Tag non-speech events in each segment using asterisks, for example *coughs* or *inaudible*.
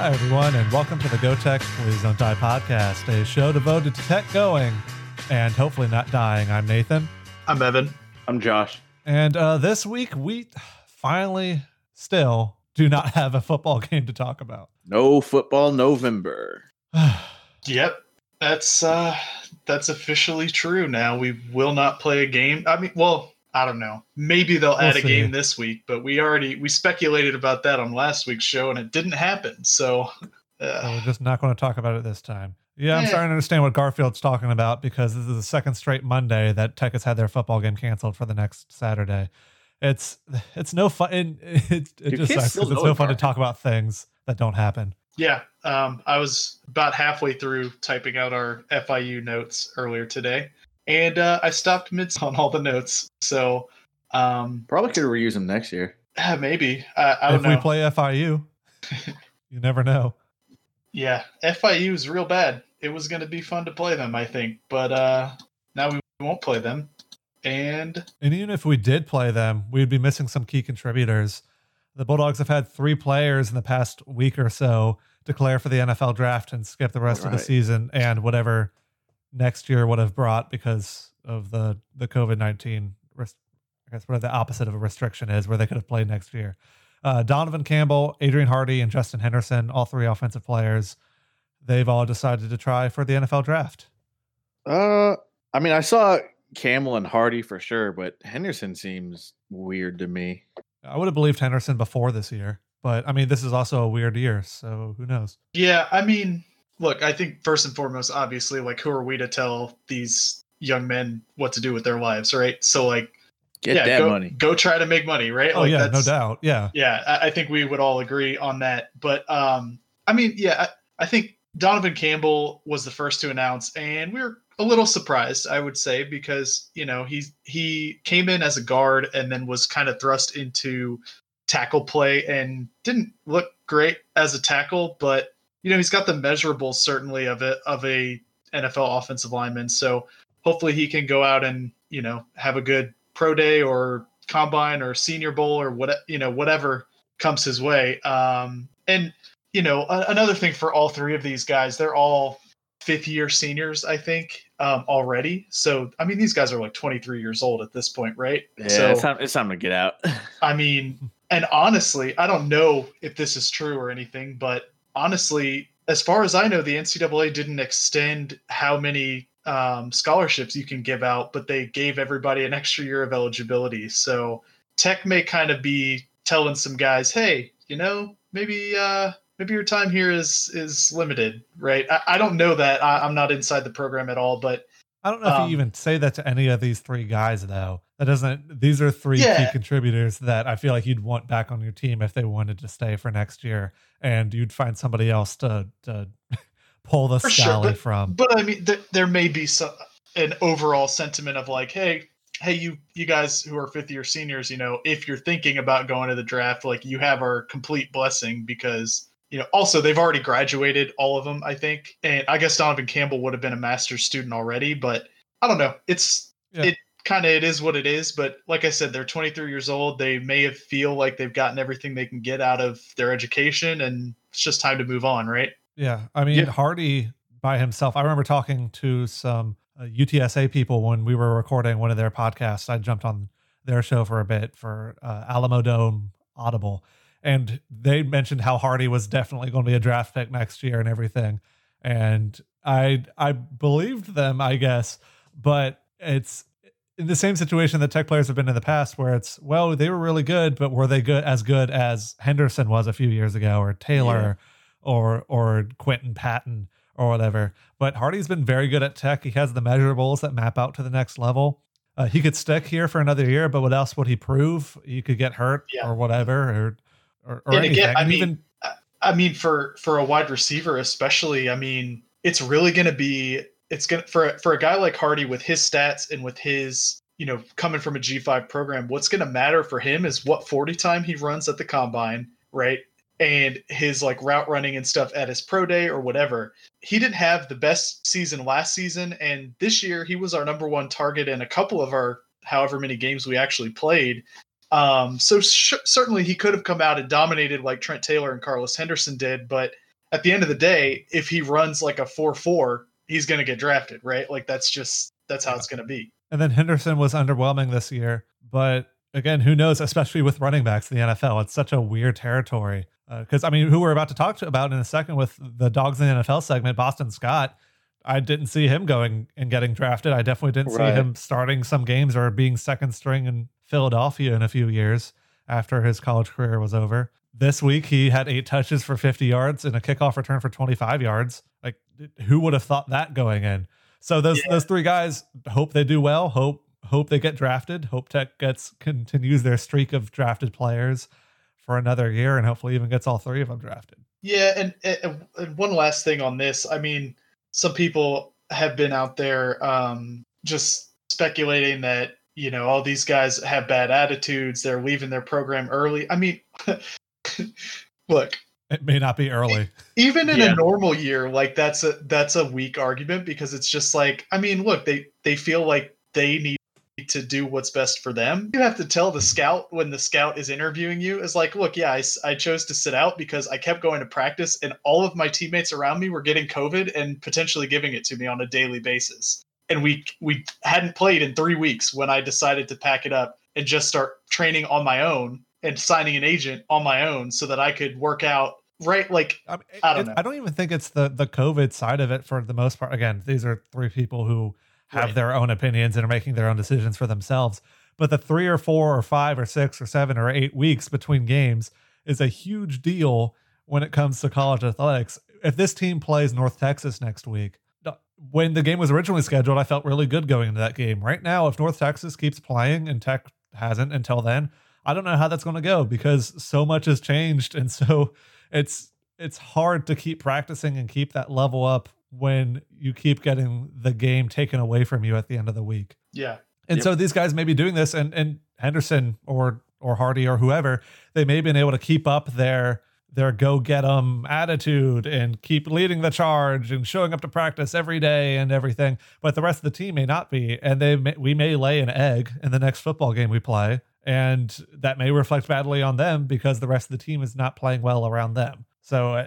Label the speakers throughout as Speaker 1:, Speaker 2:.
Speaker 1: Hi, everyone, and welcome to the Go Tech Please Don't Die podcast, a show devoted to tech going and hopefully not dying. I'm Nathan.
Speaker 2: I'm Evan.
Speaker 3: I'm Josh.
Speaker 1: And uh, this week, we finally still do not have a football *laughs* game to talk about.
Speaker 3: No football November. *sighs*
Speaker 2: Yep. That's uh that's officially true now. We will not play a game. I mean, well, I don't know. Maybe they'll
Speaker 1: We'll
Speaker 2: add a game this week, but we already we speculated about that on last week's show and it didn't happen. So
Speaker 1: So
Speaker 2: uh,
Speaker 1: we're just not going to talk about it this time. Yeah, I'm starting to understand what Garfield's talking about because this is the second straight Monday that Tech has had their football game canceled for the next Saturday. It's it's no fun. It, it, it just sucks
Speaker 3: still
Speaker 1: 'cause it's no
Speaker 3: it,
Speaker 1: fun to talk about things that don't happen.
Speaker 2: yeah, um, I was about halfway through typing out our FIU notes earlier today, and uh, I stopped mid on all the notes. So um,
Speaker 3: Probably could reuse them next year.
Speaker 2: eh, maybe I, I
Speaker 1: if
Speaker 2: don't know.
Speaker 1: we play FIU, *laughs* you never know.
Speaker 2: Yeah, FIU is real bad. It was going to be fun to play them, I think, but uh, now we won't play them. And
Speaker 1: And even if we did play them, we'd be missing some key contributors. The Bulldogs have had three players in the past week or so declare for the NFL draft and skip the rest of the season and whatever next year would have brought because of the the COVID nineteen. I guess what the opposite of a restriction is, where they could have played next year. Uh, Donovan Campbell, Adrian Hardy, and Justin Henderson, all three offensive players, they've all decided to try for the NFL draft.
Speaker 3: Uh, I mean, I saw Campbell and Hardy for sure, but Henderson seems weird to me.
Speaker 1: I would have believed Henderson before this year, but I mean, this is also a weird year, so who knows?
Speaker 2: yeah, I mean, look, I think first and foremost, obviously, like, who are we to tell these young men what to do with their lives, right? So, like,
Speaker 3: Get
Speaker 2: yeah,
Speaker 3: that
Speaker 2: go,
Speaker 3: money.
Speaker 2: Go try to make money, right?
Speaker 1: Oh
Speaker 2: like,
Speaker 1: yeah, no doubt. Yeah,
Speaker 2: yeah I, I think we would all agree on that but um i mean yeah I, I think donovan campbell was the first to announce and we are a little surprised i would say because you know he he came in as a guard and then was kind of thrust into tackle play and didn't look great as a tackle but you know he's got the measurables certainly of it of a nfl offensive lineman so hopefully he can go out and you know have a good pro day or combine or senior bowl or what you know whatever comes his way um and you know a- another thing for all three of these guys they're all fifth year seniors i think um already so i mean these guys are like 23 years old at this point right
Speaker 3: Yeah,
Speaker 2: so
Speaker 3: it's time. It's time to get out.
Speaker 2: I mean, and honestly, I don't know if this is true or anything, but honestly, as far as I know, the NCAA didn't extend how many um, scholarships you can give out, but they gave everybody an extra year of eligibility. So Tech may kind of be telling some guys, "Hey, you know, maybe uh, maybe your time here is is limited, right?" I, I don't know that. I, I'm not inside the program at all, but
Speaker 1: I don't know if
Speaker 2: Um,
Speaker 1: you even say that to any of these three guys though. That doesn't. These are three key contributors that I feel like you'd want back on your team if they wanted to stay for next year, and you'd find somebody else to to *laughs* pull the
Speaker 2: For sure,
Speaker 1: from.
Speaker 2: but I mean, th- there may be some an overall sentiment of like, hey, hey, you you guys who are fifth year seniors, you know, if you're thinking about going to the draft, like you have our complete blessing because you know also they've already graduated all of them, I think, and I guess Donovan Campbell would have been a master's student already, but I don't know, it's
Speaker 1: Yeah.
Speaker 2: it kind of it is what it is but like i said they're 23 years old they may have feel like they've gotten everything they can get out of their education and it's just time to move on right
Speaker 1: Yeah, I mean
Speaker 3: Yeah.
Speaker 1: Hardy by himself. I remember talking to some uh, UTSA people when we were recording one of their podcasts. I jumped on their show for a bit for uh, Alamo Dome Audible, and they mentioned how Hardy was definitely going to be a draft pick next year and everything. And I I believed them, I guess, but it's the same situation that tech players have been in the past where it's well they were really good but were they good as good as henderson was a few years ago or taylor or or quinton patton or whatever. But hardy's been very good at tech. He has the measurables that map out to the next level. Uh, he could stick here for another year but what else would he prove? He could get hurt
Speaker 2: Yeah.
Speaker 1: or whatever or or, or
Speaker 2: And
Speaker 1: anything.
Speaker 2: Again, I
Speaker 1: And
Speaker 2: mean,
Speaker 1: even
Speaker 2: I mean, for for a wide receiver, especially, I mean, it's really going to be it's to for for a guy like Hardy with his stats and with his you know coming from a G five program. What's to matter for him is what forty time he runs at the combine, right? And his like route running and stuff at his pro day or whatever. He didn't have the best season last season, and this year he was our number one target in a couple of our however many games we actually played. Um, so sh- certainly he could have come out and dominated like Trent Taylor and Carlos Henderson did, but at the end of the day, if he runs like a four four, he's going to get drafted, right? Like that's just that's how it's going to be.
Speaker 1: And then Henderson was underwhelming this year, but again, who knows? Especially with running backs in the NFL, it's such a weird territory. Because uh, I mean, who we're about to talk to about in a second with the dogs in the NFL segment, Boston Scott. I didn't see him going and getting drafted. I definitely didn't right. see him starting some games or being second string in Philadelphia in a few years after his college career was over. This week he had eight touches for 50 yards and a kickoff return for 25 yards. Like who would have thought that going in? So those yeah. those three guys hope they do well. Hope hope they get drafted. Hope Tech gets continues their streak of drafted players for another year and hopefully even gets all three of them drafted.
Speaker 2: Yeah, and, and, and one last thing on this. I mean, some people have been out there um, just speculating that you know all these guys have bad attitudes. They're leaving their program early. I mean, *laughs* look,
Speaker 1: it may not be early.
Speaker 2: Even in yeah. a normal year, like that's a that's a weak argument because it's just like I mean, look, they they feel like they need to do what's best for them. You have to tell the scout when the scout is interviewing you is like, look, yeah, I, I chose to sit out because I kept going to practice and all of my teammates around me were getting COVID and potentially giving it to me on a daily basis. And we we hadn't played in three weeks when I decided to pack it up and just start training on my own and signing an agent on my own so that I could work out right like I, mean, I don't it, know.
Speaker 1: I don't even think it's the the COVID side of it for the most part. Again, these are three people who have right. their own opinions and are making their own decisions for themselves. But the three or four or five or six or seven or eight weeks between games is a huge deal when it comes to college athletics. If this team plays North Texas next week, when the game was originally scheduled, I felt really good going into that game. Right now, if North Texas keeps playing and Tech hasn't until then, I don't know how that's going to go because so much has changed, and so it's it's hard to keep practicing and keep that level up when you keep getting the game taken away from you at the end of the week.
Speaker 2: Yeah.
Speaker 1: And yep. so these guys may be doing this and and Henderson or or Hardy or whoever, they may have been able to keep up their their go get 'em attitude and keep leading the charge and showing up to practice every day and everything. But the rest of the team may not be, and they may, we may lay an egg in the next football game we play, and that may reflect badly on them because the rest of the team is not playing well around them. So uh,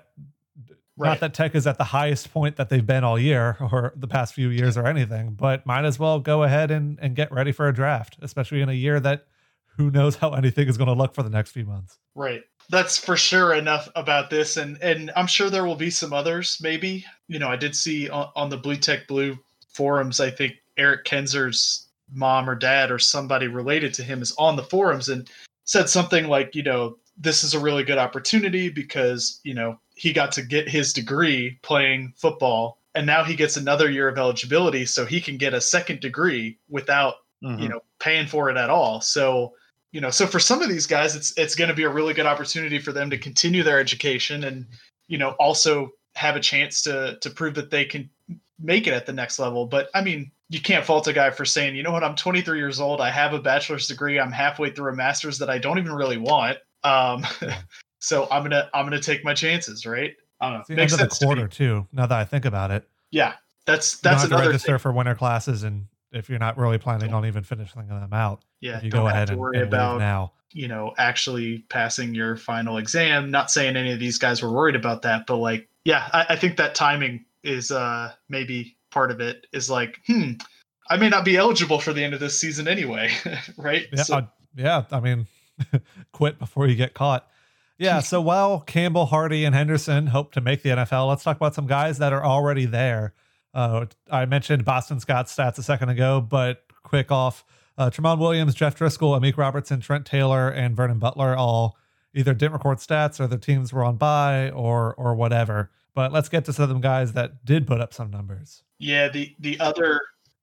Speaker 1: Right. Not that Tech is at the highest point that they've been all year *laughs* or the past few years or anything, but might as well go ahead and, and get ready for a draft, especially in a year that who knows how anything is going to look for the next few months.
Speaker 2: Right. That's for sure enough about this. And and I'm sure there will be some others, maybe. You know, I did see on, on the Blue Tech Blue forums, I think Eric Kenzer's mom or dad or somebody related to him is on the forums and said something like, you know, this is a really good opportunity because, you know, he got to get his degree playing football and now he gets another year of eligibility so he can get a second degree without mm-hmm. you know paying for it at all so you know so for some of these guys it's it's going to be a really good opportunity for them to continue their education and you know also have a chance to to prove that they can make it at the next level but i mean you can't fault a guy for saying you know what i'm 23 years old i have a bachelor's degree i'm halfway through a master's that i don't even really want um *laughs* So I'm gonna I'm gonna take my chances, right?
Speaker 1: I don't know. Makes of the quarter to too. Now that I think about it.
Speaker 2: Yeah, that's that's
Speaker 1: you
Speaker 2: another
Speaker 1: register thing. for winter classes, and if you're not really planning don't, on even finishing them out,
Speaker 2: yeah,
Speaker 1: you go ahead and,
Speaker 2: worry
Speaker 1: and
Speaker 2: about
Speaker 1: now.
Speaker 2: You know, actually passing your final exam. Not saying any of these guys were worried about that, but like, yeah, I, I think that timing is uh maybe part of it. Is like, hmm, I may not be eligible for the end of this season anyway, *laughs* right?
Speaker 1: Yeah, so, uh, yeah. I mean, *laughs* quit before you get caught. Yeah. So *laughs* while Campbell, Hardy, and Henderson hope to make the NFL, let's talk about some guys that are already there. Uh, I mentioned Boston Scott's stats a second ago, but quick off uh, Tramon Williams, Jeff Driskel, Amik Robertson, Trent Taylor, and Vernon Butler all either didn't record stats or their teams were on bye or or whatever. But let's get to some of them guys that did put up some numbers.
Speaker 2: Yeah, the the other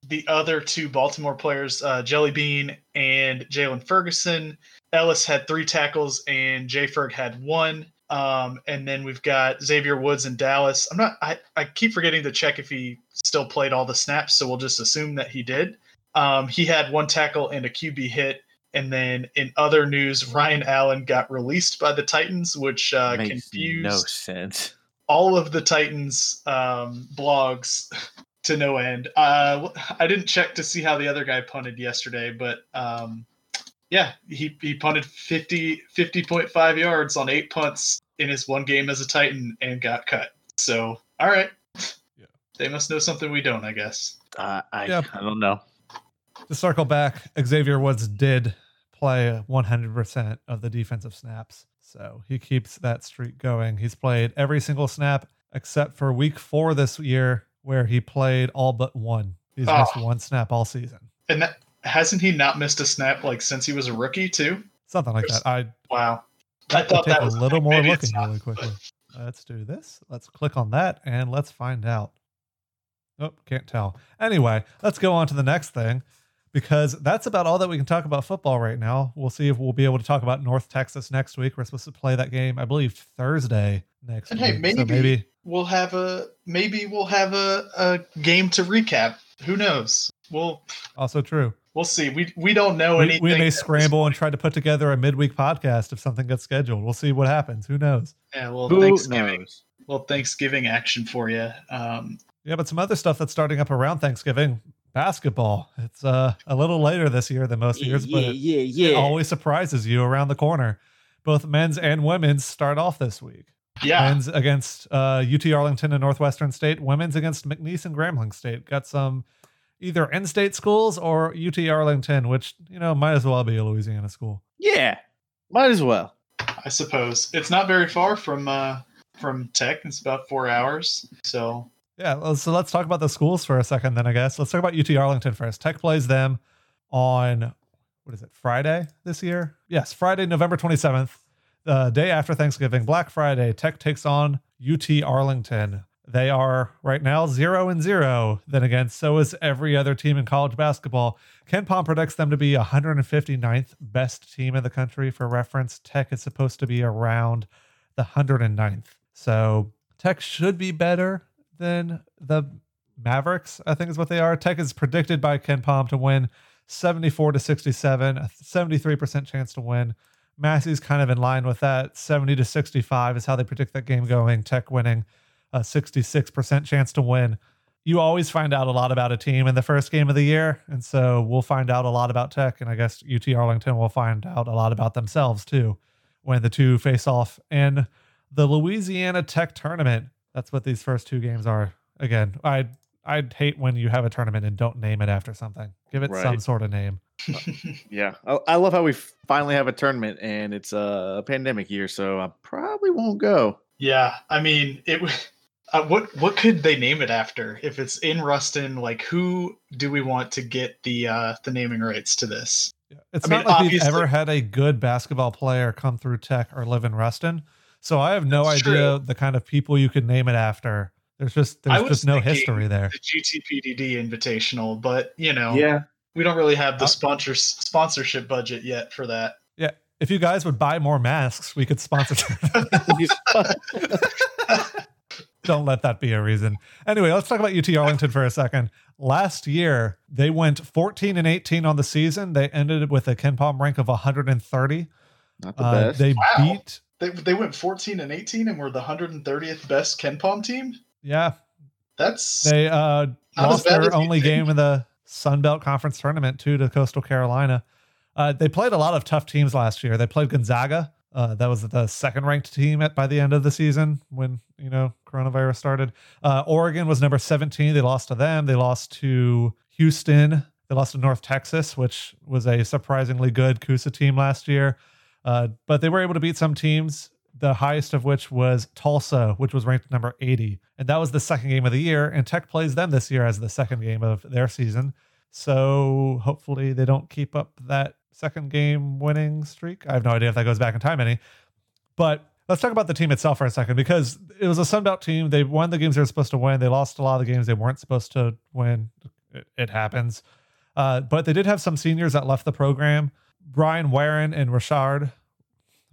Speaker 2: the other two Baltimore players, uh, Jelly Bean and Jaylon Ferguson, Ellis had three tackles and Jay Ferg had one. Um, and then we've got Xavier Woods in Dallas. I'm not. I, I keep forgetting to check if he still played all the snaps, so we'll just assume that he did. Um, he had one tackle and a QB hit. And then in other news, Ryan Allen got released by the Titans, which uh, confused
Speaker 3: no sense.
Speaker 2: all of the Titans um, blogs *laughs* to no end. Uh, I didn't check to see how the other guy punted yesterday, but um, yeah, he, he punted 50, 50.5 yards on eight punts in his one game as a Titan and got cut. So, all right.
Speaker 1: Yeah.
Speaker 2: They must know something we don't, I guess.
Speaker 3: Uh, I
Speaker 1: Yep.
Speaker 3: I don't know.
Speaker 1: To circle back, Xavier Woods did play 100% of the defensive snaps. So he keeps that streak going. He's played every single snap except for week four this year, where he played all but one. He's
Speaker 2: Oh.
Speaker 1: missed one snap all season.
Speaker 2: And that, hasn't he not missed a snap like since he was a rookie too?
Speaker 1: Something like
Speaker 2: There's-
Speaker 1: that. I
Speaker 2: Wow. I thought that
Speaker 1: a little more looking
Speaker 2: not,
Speaker 1: really
Speaker 2: but-
Speaker 1: quickly. Let's do this. Let's click on that and let's find out. Oh, can't tell. Anyway, let's go on to the next thing because that's about all that we can talk about football right now. We'll see if we'll be able to talk about North Texas next week. We're supposed to play that game, I believe, Thursday next
Speaker 2: And
Speaker 1: week.
Speaker 2: hey,
Speaker 1: so
Speaker 2: maybe-
Speaker 1: maybe
Speaker 2: We'll have a maybe we'll have a, a game to recap. Who knows? We'll
Speaker 1: also true.
Speaker 2: we'll see. We we don't know
Speaker 1: We,
Speaker 2: anything.
Speaker 1: we may scramble and try to put together a midweek podcast if something gets scheduled. We'll see what happens. Who knows?
Speaker 2: Yeah, well,
Speaker 3: Who
Speaker 2: Thanksgiving.
Speaker 3: knows?
Speaker 2: Well, Thanksgiving action for you. Um,
Speaker 1: Yeah, but some other stuff that's starting up around Thanksgiving. Basketball. It's uh, a little later this year than most years, but it,
Speaker 3: yeah,
Speaker 1: it always surprises you around the corner. Both men's and women's start off this week.
Speaker 2: yeah,
Speaker 1: Men's against uh, UT Arlington and Northwestern State. Women's against McNeese and Grambling State. Got some either in-state schools or UT Arlington, which you know might as well be a Louisiana school.
Speaker 3: Yeah, might as well.
Speaker 2: I suppose it's not very far from uh, from Tech. It's about four hours. So
Speaker 1: Yeah, well, so let's talk about the schools for a second. Then I guess let's talk about UT Arlington first. Tech plays them on what is it Friday this year? Yes, Friday, November twenty seventh, the day after Thanksgiving, Black Friday. Tech takes on UT Arlington. They are right now zero and zero. Then again, so is every other team in college basketball. KenPom predicts them to be 159th best team in the country. For reference, Tech is supposed to be around the 109th. So Tech should be better than the Mavericks, I think is what they are. Tech is predicted by KenPom to win 74 to 67, a 73% chance to win. Massey's kind of in line with that. 70 to 65 is how they predict that game going. Tech winning a 66% chance to win. You always find out a lot about a team in the first game of the year. And so we'll find out a lot about Tech. And I guess UT Arlington will find out a lot about themselves too when the two face off in the Louisiana Tech tournament. That's what these first two games are. Again, I I'd hate when you have a tournament and don't name it after something. Give it some sort of name. *laughs* *laughs*
Speaker 3: Yeah, I, I love how we finally have a tournament, and it's a pandemic year, so I probably won't go.
Speaker 2: yeah, I mean it. *laughs* Uh, what what could they name it after? If it's in Ruston, like who do we want to get the uh, the naming rights to this?
Speaker 1: It's
Speaker 2: I mean,
Speaker 1: like we've
Speaker 2: obviously-
Speaker 1: ever had a good basketball player come through Tech or live in Ruston. So I have no
Speaker 2: That's
Speaker 1: idea
Speaker 2: true.
Speaker 1: the kind of people you could name it after. There's just there's just no history there.
Speaker 2: The GTPDD Invitational, but you know,
Speaker 3: Yeah,
Speaker 2: we don't really have the sponsor sponsorship budget yet for that.
Speaker 1: Yeah. If you guys would buy more masks, we could sponsor. *laughs* *laughs* Don't let that be a reason. Anyway, let's talk about UT Arlington for a second. Last year, they went 14 and 18 on the season. They ended with a KenPom rank of 130.
Speaker 3: not the
Speaker 1: Uh,
Speaker 3: best.
Speaker 1: they
Speaker 2: Wow.
Speaker 1: beat,
Speaker 2: They they went 14 and 18 and were the 130th best KenPom team.
Speaker 1: yeah,
Speaker 2: That's
Speaker 1: they uh, lost their only game in the Sun Belt Conference tournament too to Coastal Carolina. Uh, they played a lot of tough teams last year. They played Gonzaga. Uh, that was the second ranked team at by the end of the season when you know coronavirus started. Uh, Oregon was number 17. They lost to them. They lost to Houston. They lost to North Texas, which was a surprisingly good CUSA team last year. Uh, but they were able to beat some teams, the highest of which was Tulsa, which was ranked number 80. And that was the second game of the year. And Tech plays them this year as the second game of their season. So hopefully they don't keep up that second game winning streak. I have no idea if that goes back in time any. But let's talk about the team itself for a second because it was a Sunbelt team. They won the games they were supposed to win. They lost a lot of the games they weren't supposed to win. It, it happens. Uh, but they did have some seniors that left the program. Brian Warren and Rashard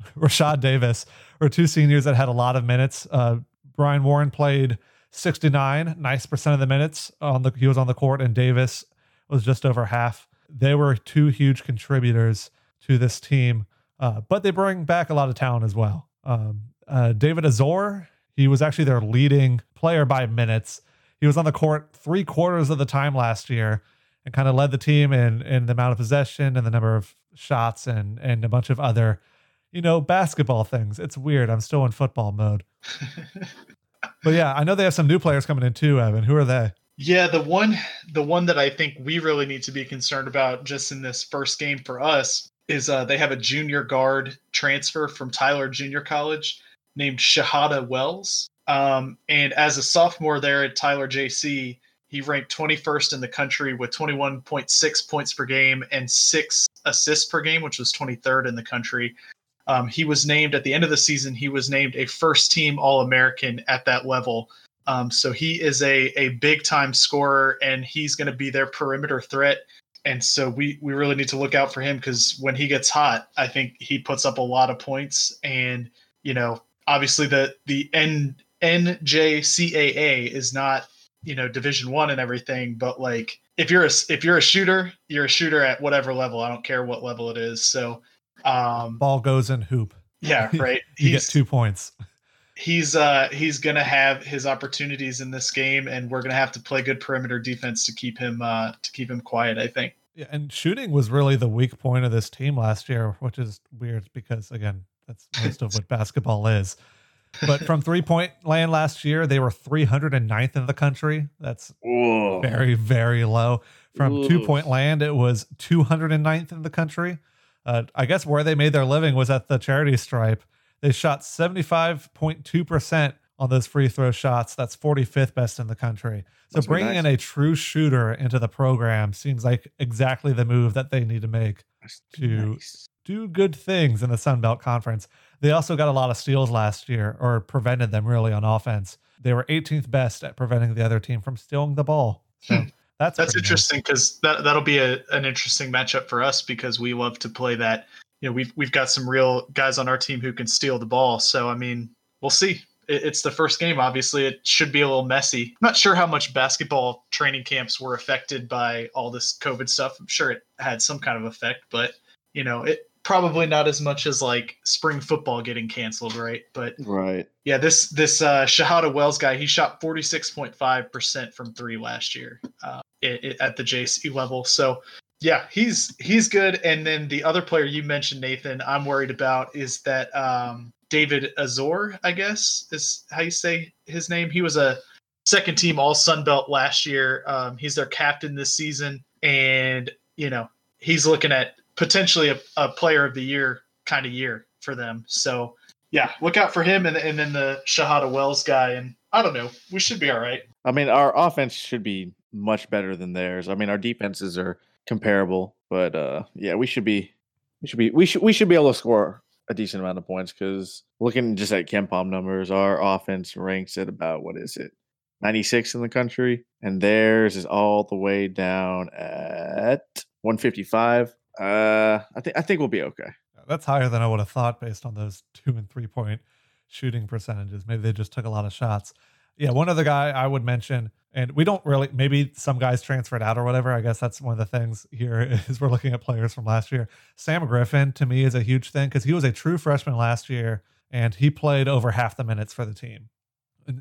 Speaker 1: *laughs* Rashad Davis were two seniors that had a lot of minutes. Uh, Brian Warren played 69, nice percent of the minutes on the he was on the court, and Davis was just over half. They were two huge contributors to this team, uh, but they bring back a lot of talent as well. Um, uh, David Azore, he was actually their leading player by minutes. He was on the court three quarters of the time last year and kind of led the team in in the amount of possession and the number of shots and and a bunch of other you know basketball things. It's weird. I'm still in football mode. *laughs* but yeah, I know they have some new players coming in too, Evan. Who are they?
Speaker 2: Yeah, the one the one that I think we really need to be concerned about just in this first game for us is uh, they have a junior guard transfer from Tyler Junior College named Shahada Wells. Um, and as a sophomore there at Tyler JC, he ranked 21st in the country with 21.6 points per game and six assists per game, which was 23rd in the country. Um, he was named at the end of the season, he was named a first team All American at that level. Um, so he is a, a big time scorer and he's going to be their perimeter threat. And so we, we really need to look out for him because when he gets hot, I think he puts up a lot of points. And, you know, obviously the, the N, NJCAA is not, you know, division one and everything, but like if you're a, if you're a shooter, you're a shooter at whatever level. I don't care what level it is. So, um,
Speaker 1: Ball goes in hoop.
Speaker 2: yeah, *laughs* right.
Speaker 1: you get
Speaker 2: He's-
Speaker 1: two points.
Speaker 2: he's uh he's gonna have his opportunities in this game and we're gonna have to play good perimeter defense to keep him uh to keep him quiet i think
Speaker 1: Yeah, and shooting was really the weak point of this team last year, which is weird because again, that's most of what basketball is. But from three point land last year, they were 309th in the country. That's
Speaker 3: Whoa.
Speaker 1: very, very low. From two point land, it was 209th in the country. Uh, I guess where they made their living was at the charity stripe. They shot 75.2% on those free throw shots. That's 45th best in the country. So
Speaker 3: Must
Speaker 1: bringing
Speaker 3: nice.
Speaker 1: in a true shooter into the program seems like exactly the move that they need to make to-
Speaker 3: nice.
Speaker 1: do good things in the Sun Belt Conference. They also got a lot of steals last year, or prevented them really on offense. They were 18th best at preventing the other team from stealing the ball. So
Speaker 2: Hmm.
Speaker 1: that's
Speaker 2: that's interesting because that, that'll be a, an interesting matchup for us because we love to play that. You know we've we've got some real guys on our team who can steal the ball. So i mean we'll see. It, it's the first game. Obviously it should be a little messy. I'm not sure how much basketball training camps were affected by all this covid stuff. I'm sure it had some kind of effect but you know it probably not as much as like spring football getting canceled right but
Speaker 3: Right.
Speaker 2: yeah, this this uh, Shahada Wells guy, he shot forty six point five percent from three last year uh, i i at the JC level. So yeah, he's he's good. And then the other player you mentioned, Nathan, I'm worried about is that um, David Azore, I guess is how you say his name. He was a second team All Sun Belt last year. Um, he's their captain this season, and you know he's looking at potentially a, a Player of the Year kind of year for them. So yeah, look out for him and, and then the Shahada Wells guy. And I don't know, we should be all right.
Speaker 3: I mean, our offense should be much better than theirs. I mean, our defenses are comparable, but uh, yeah, we should be, we should be, we should, we should be able to score a decent amount of points because looking just at KenPom numbers, our offense ranks at about what is it, ninety six in the country, and theirs is all the way down at one fifty five. Uh, I think I think we'll be okay.
Speaker 1: That's higher than I would have thought based on those *laughs* two and three point shooting percentages. Maybe they just took a lot of shots. Yeah, one other guy I would mention, and we don't really, maybe some guys transferred out or whatever. I guess that's one of the things here *laughs* is we're looking at players from last year. Sam Griffin to me is a huge thing because he was a true freshman last year and he played over half the minutes for the team.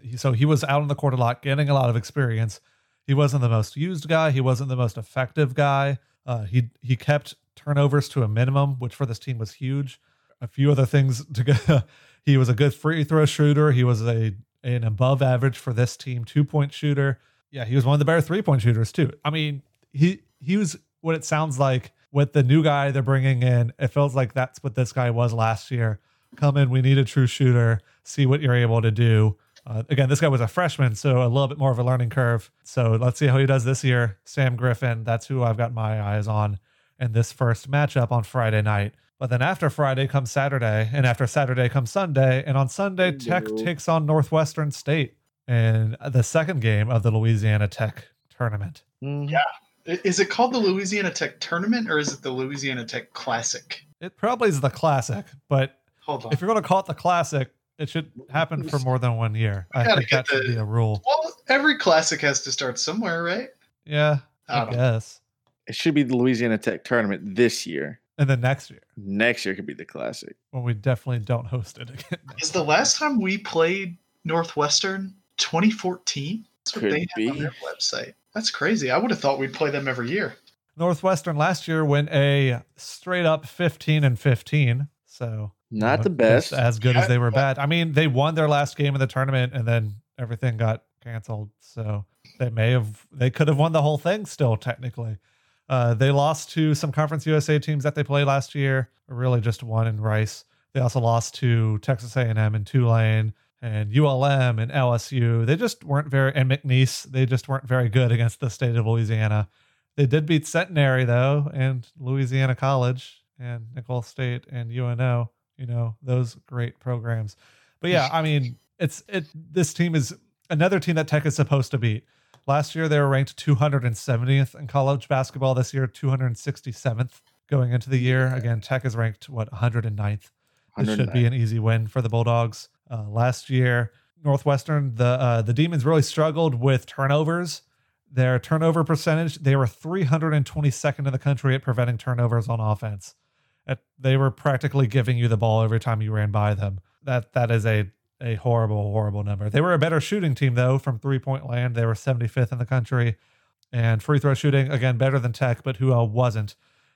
Speaker 1: He- so he was out on the court a lot, getting a lot of experience. He wasn't the most used guy. He wasn't the most effective guy. Uh, he he kept turnovers to a minimum, which for this team was huge. A few other things to go. *laughs* he was a good free throw shooter. He was a an above average for this team two point shooter. Yeah, he was one of the better three point shooters too. I mean, he he was what it sounds like with the new guy they're bringing in. It feels like that's what this guy was last year. Come in, we need a true shooter. See what you're able to do. Uh, again, this guy was a freshman, so a little bit more of a learning curve. So let's see how he does this year. Sam Griffin, that's who I've got my eyes on in this first matchup on Friday night. But then after Friday comes Saturday, and after Saturday comes Sunday, and on Sunday, Tech takes on Northwestern State in the second game of the Louisiana Tech tournament.
Speaker 3: Mhm.
Speaker 2: Yeah. Is it called the Louisiana Tech Tournament or is it the Louisiana Tech Classic?
Speaker 1: It probably is the classic, but
Speaker 2: Hold on.
Speaker 1: if you're going to call it the classic, it should happen for more than one year. I
Speaker 2: Gotta
Speaker 1: think that
Speaker 2: get
Speaker 1: should be a rule.
Speaker 2: well, every classic has to start somewhere, right?
Speaker 1: Yeah,
Speaker 2: I
Speaker 1: I
Speaker 2: don't know.
Speaker 1: guess.
Speaker 3: It should be the Louisiana Tech tournament this year.
Speaker 1: And then next year,
Speaker 3: Next year could be the classic.
Speaker 1: when we definitely don't host it again. *laughs*
Speaker 2: Is the last time we played Northwestern 2014? That's what
Speaker 3: Could
Speaker 2: they have on
Speaker 3: be.
Speaker 2: their website. That's crazy. I would have thought we'd play them every year.
Speaker 1: Northwestern last year went a straight up 15 and 15. So
Speaker 3: Not
Speaker 1: know,
Speaker 3: the best.
Speaker 1: as good
Speaker 2: Yeah,
Speaker 1: as they were bad. I mean, they won their last game of the tournament and then everything got canceled. So they may have, they could have won the whole thing still, technically. Uh, they lost to some Conference USA teams that they played last year, really just one in Rice. They also lost to Texas A&M and Tulane and ULM and LSU. They just weren't very, and McNeese, they just weren't very good against the state of Louisiana. They did beat Centenary though, and Louisiana College and Nicholls State and UNO. You know those great programs. But yeah, I mean, it's it. This team is another team that Tech is supposed to beat. Last year they were ranked 270th in college basketball. This year 267th going into the year. Again, Tech is ranked what 109th. This should be an easy win for the Bulldogs. Uh, last year, Northwestern the uh, the Demons really struggled with turnovers their turnover percentage, they were 322nd in the country at preventing turnovers on offense. At, they were practically giving you the ball every time you ran by them. That that is a a horrible, horrible number. They were a better shooting team though from three point land. They were 75th in the country, and free throw shooting again better than Tech, but who else wasn't?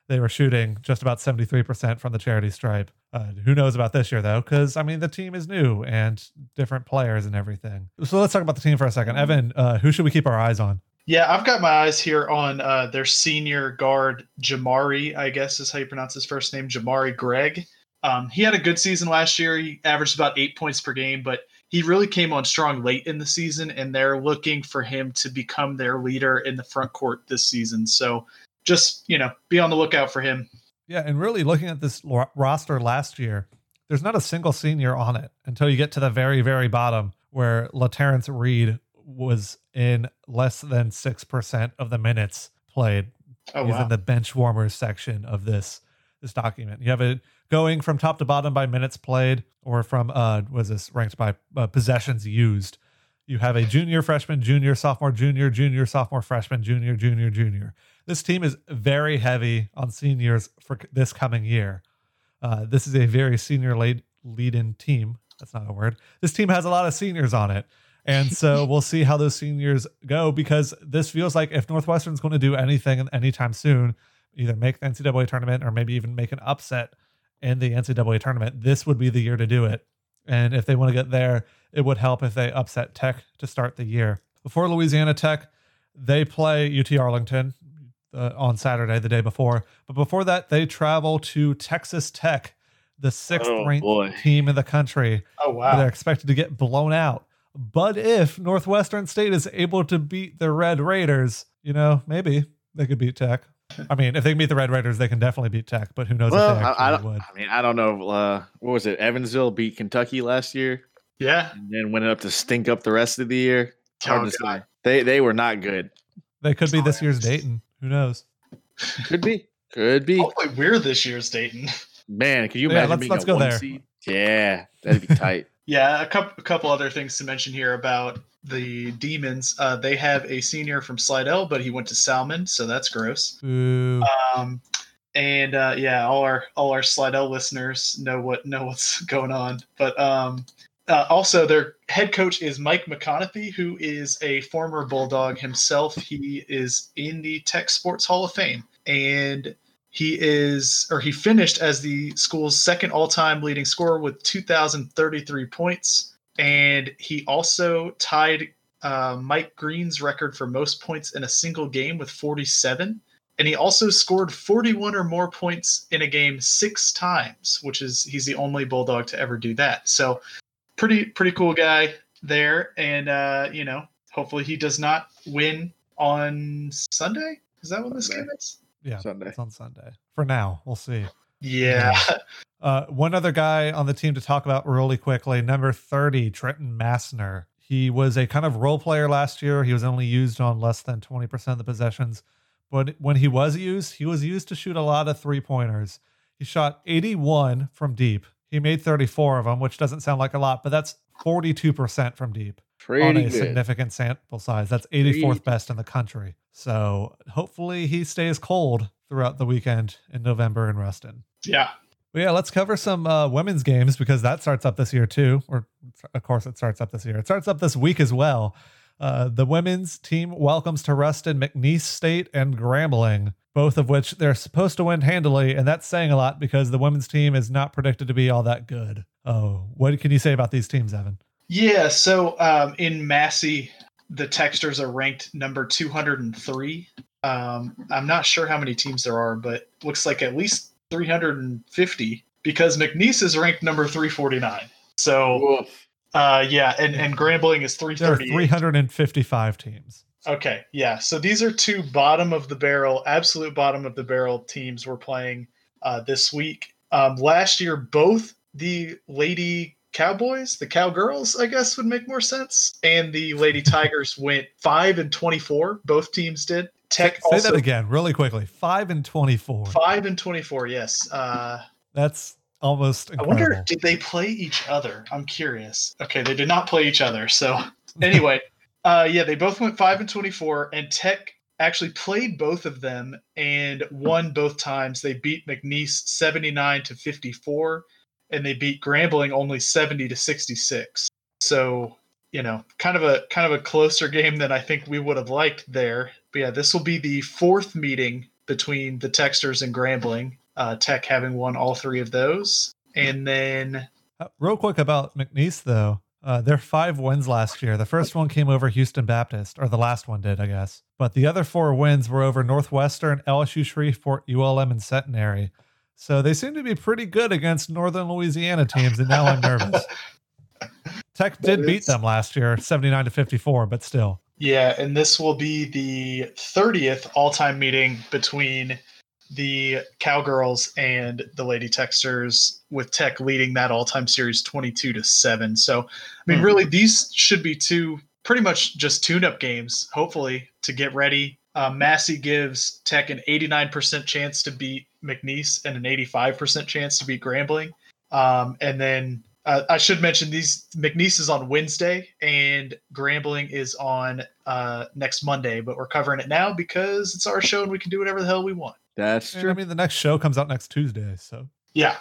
Speaker 1: They were shooting just about 73% from the charity stripe. Uh, who knows about this year though? Because I mean the team is new and different players and everything. So let's talk about the team for a second. Evan, uh, who should we keep our eyes on?
Speaker 2: Yeah, I've got my eyes here on uh, their senior guard, Jamari, I guess is how you pronounce his first name, Jamari Gregg. Um, he had a good season last year. He averaged about eight points per game, but he really came on strong late in the season, and they're looking for him to become their leader in the front court this season. So just, you know, be on the lookout for him.
Speaker 1: Yeah, and really looking at this roster last year, there's not a single senior on it until you get to the very, very bottom where LaTerrence Reed was in less than 6% of the minutes played. Oh, He's wow. in the bench warmers section of this this document. You have it going from top to bottom by minutes played or from uh was this ranked by uh, possessions used. You have a junior, freshman, junior, sophomore, junior, junior, sophomore, freshman, junior, junior, junior. This team is very heavy on seniors for this coming year. Uh, this is a very senior lead lead in team. That's not a word. This team has a lot of seniors on it. And so *laughs* we'll see how those seniors go because this feels like if Northwestern's going to do anything anytime soon, either make the NCAA tournament or maybe even make an upset in the NCAA tournament, this would be the year to do it. And if they want to get there, it would help if they upset Tech to start the year. Before Louisiana Tech, they play UT Arlington uh, on Saturday, the day before. But before that, they travel to Texas Tech, the sixth oh, ranked boy. team in the country.
Speaker 2: Oh, wow.
Speaker 1: They're expected to get blown out. But if Northwestern State is able to beat the Red Raiders, you know, maybe they could beat Tech. I mean, if they can beat the Red Raiders, they can definitely beat Tech. But who knows well, if they actually
Speaker 3: I,
Speaker 1: I would?
Speaker 3: I mean, I don't know. Uh, what was it? Evansville beat Kentucky last year.
Speaker 2: Yeah,
Speaker 3: and then went up to stink up the rest of the year. Hard oh, to say. They they were not good.
Speaker 1: They could be this year's Dayton. Who knows?
Speaker 3: Could be. Could be.
Speaker 2: Hopefully, we're this year's Dayton.
Speaker 3: Man, can you imagine yeah, let's, being let's a go one there. seed? Yeah, that'd be *laughs* tight.
Speaker 2: Yeah, a couple a couple other things to mention here about the demons. Uh, they have a senior from Slidell, but he went to Salmen, so that's gross. Um, and uh, yeah, all our all our Slidell listeners know what know what's *laughs* going on. But um, uh, also, their head coach is Mike McConathy, who is a former Bulldog himself. He is in the Tech Sports Hall of Fame, and he is, or he finished as the school's second all time leading scorer with 2,033 points. And he also tied uh, Mike Green's record for most points in a single game with 47. And he also scored 41 or more points in a game six times, which is, he's the only Bulldog to ever do that. So, pretty, pretty cool guy there. And, uh, you know, hopefully he does not win on Sunday. Is that when this game is?
Speaker 1: Yeah, Sunday. It's on Sunday. For now, we'll see.
Speaker 2: Yeah.
Speaker 1: Uh, one other guy on the team to talk about really quickly, number 30, Trenton Massner. He was a kind of role player last year. He was only used on less than 20% of the possessions. But when he was used, he was used to shoot a lot of three pointers. He shot 81 from deep. He made 34 of them, which doesn't sound like a lot, but that's 42% from deep. Pretty on a good. significant sample size. That's 84th Pretty. best in the country. So hopefully he stays cold throughout the weekend in November in Ruston.
Speaker 2: Yeah.
Speaker 1: But yeah, let's cover some uh, women's games because that starts up this year too. Or of course, it starts up this year. It starts up this week as well. Uh, the women's team welcomes to Ruston McNeese State and Grambling, both of which they're supposed to win handily, and that's saying a lot because the women's team is not predicted to be all that good. Oh, what can you say about these teams, Evan?
Speaker 2: Yeah, so um, in Massey, the Techsters are ranked number 203. Um, I'm not sure how many teams there are, but looks like at least 350 because McNeese is ranked number 349. So, uh, yeah, and, and Grambling is
Speaker 1: There are 355 teams.
Speaker 2: Okay, yeah. So these are two bottom of the barrel, absolute bottom of the barrel teams we're playing uh, this week. Um, last year, both the Lady Cowboys, the Cowgirls, I guess would make more sense, and the Lady Tigers went five and twenty-four. Both teams did. Tech
Speaker 1: Say
Speaker 2: also
Speaker 1: that again, really quickly. Five and 24.
Speaker 2: five and twenty-four. Yes. Uh,
Speaker 1: That's almost
Speaker 2: I wonder, did they play each other? I'm curious. Okay, they did not play each other. So *laughs* anyway, uh, yeah, they both went five and twenty-four, and Tech actually played both of them and won both times. They beat McNeese seventy-nine to fifty-four, and they beat Grambling only seventy to sixty-six. So you know, kind of a kind of a closer game than I think we would have liked there. But yeah, this will be the fourth meeting between the Techsters and Grambling. Uh, Tech having won all three of those, and then
Speaker 1: Uh, real quick about McNeese, though. Uh, their five wins last year. The first one came over Houston Baptist, or the last one did, I guess. But the other four wins were over Northwestern, LSU Shreveport, ULM, and Centenary. So they seem to be pretty good against Northern Louisiana teams, and now I'm nervous. *laughs* Tech did beat them last year, 79 to 54, but still.
Speaker 2: Yeah, and this will be the 30th all time meeting between the Cowgirls and the Lady Techsters, with Tech leading that all time series 22 to 7. So, I mean,
Speaker 3: Hmm.
Speaker 2: really, these should be two pretty much just tune up games, hopefully, to get ready. Uh, Massey gives Tech an 89% chance to beat McNeese and an 85% chance to beat Grambling. Um, and then uh, I should mention these McNeese is on Wednesday and Grambling is on uh, next Monday, but we're covering it now because it's our show and we can do whatever the hell we want.
Speaker 3: That's
Speaker 1: And,
Speaker 3: true.
Speaker 1: I mean, the next show comes out next Tuesday. So
Speaker 2: Yeah.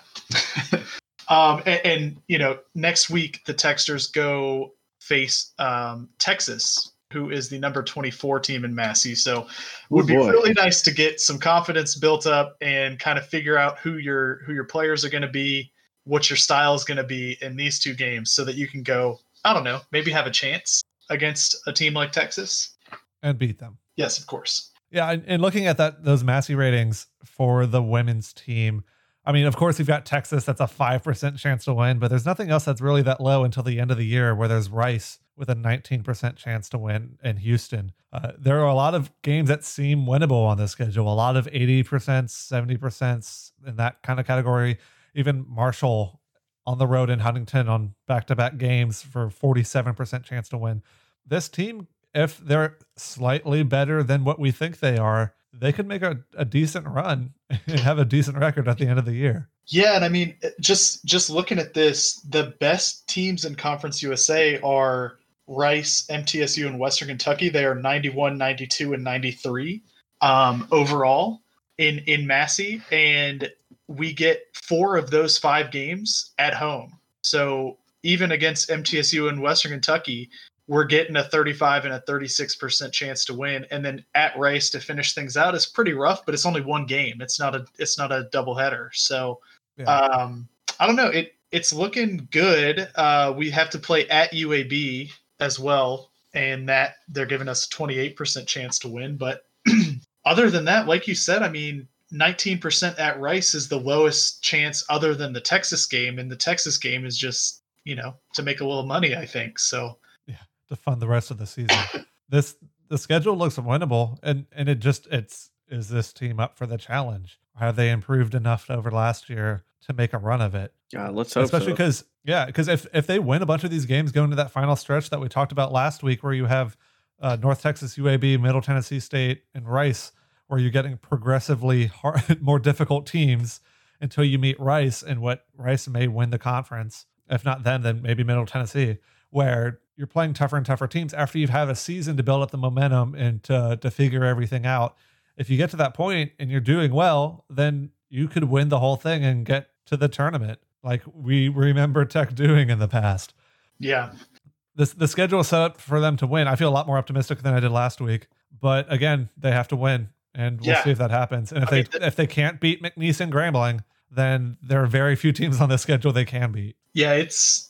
Speaker 2: *laughs* um, and, and, you know, next week the Techsters go face um, Texas, who is the number 24 team in Massey. So it would be
Speaker 3: boy.
Speaker 2: really nice to get some confidence built up and kind of figure out who your who your players are going to be, what your style is going to be in these two games, so that you can go. I don't know, maybe have a chance against a team like Texas.
Speaker 1: and beat them.
Speaker 2: Yes, of course.
Speaker 1: Yeah, and, and looking at that those Massey ratings for the women's team, I mean, of course, you've got Texas that's a five percent chance to win, but there's nothing else that's really that low until the end of the year, where there's Rice with a 19% chance to win in Houston. Uh, there are a lot of games that seem winnable on the schedule, a lot of 80%, 70% in that kind of category. Even Marshall on the road in Huntington on back to back games for 47% chance to win. This team, if they're slightly better than what we think they are, they could make a, a decent run and have a decent record at the end of the year.
Speaker 2: Yeah, and I mean, just just looking at this, the best teams in Conference USA are Rice, MTSU, and Western Kentucky. They are 91, 92, and 93 um, overall in in Massey, and we get four of those five games at home. So even against MTSU and Western Kentucky, we're getting a 35 and a 36% chance to win. And then at Rice to finish things out is pretty rough but it's only one game. It's not a it's not a doubleheader. So
Speaker 1: Yeah.
Speaker 2: um i don't know. It it's looking good. Uh we have to play at uab as well and that they're giving us 28% chance to win. But *clears throat* other than that like you said i mean 19% at rice is the lowest chance other than the texas game. And the texas game is just you know to make a little money i think. So
Speaker 1: to fund the rest of the season. *coughs* this the schedule looks winnable, and and it just it's is this team up for the challenge? Have they improved enough over last year to make a run of it?
Speaker 3: Yeah, let's hope
Speaker 1: Especially
Speaker 3: so.
Speaker 1: because yeah, because if if they win a bunch of these games going to that final stretch that we talked about last week, where you have uh, North Texas UAB, Middle Tennessee State, and Rice, where you're getting progressively hard, *laughs* more difficult teams until you meet Rice, and what Rice may win the conference. If not them, then maybe Middle Tennessee, where you're playing tougher and tougher teams after you've had a season to build up the momentum and to, to figure everything out. If you get to that point and you're doing well, then you could win the whole thing and get to the tournament like we remember Tech doing in the past.
Speaker 2: yeah
Speaker 1: This the schedule is set up for them to win. I feel a lot more optimistic than I did last week. But again, they have to win, and we'll
Speaker 2: Yeah.
Speaker 1: see if that happens. And if
Speaker 2: I
Speaker 1: they
Speaker 2: mean,
Speaker 1: if they can't beat McNeese and Grambling, then there are very few teams on the schedule they can beat.
Speaker 2: yeah it's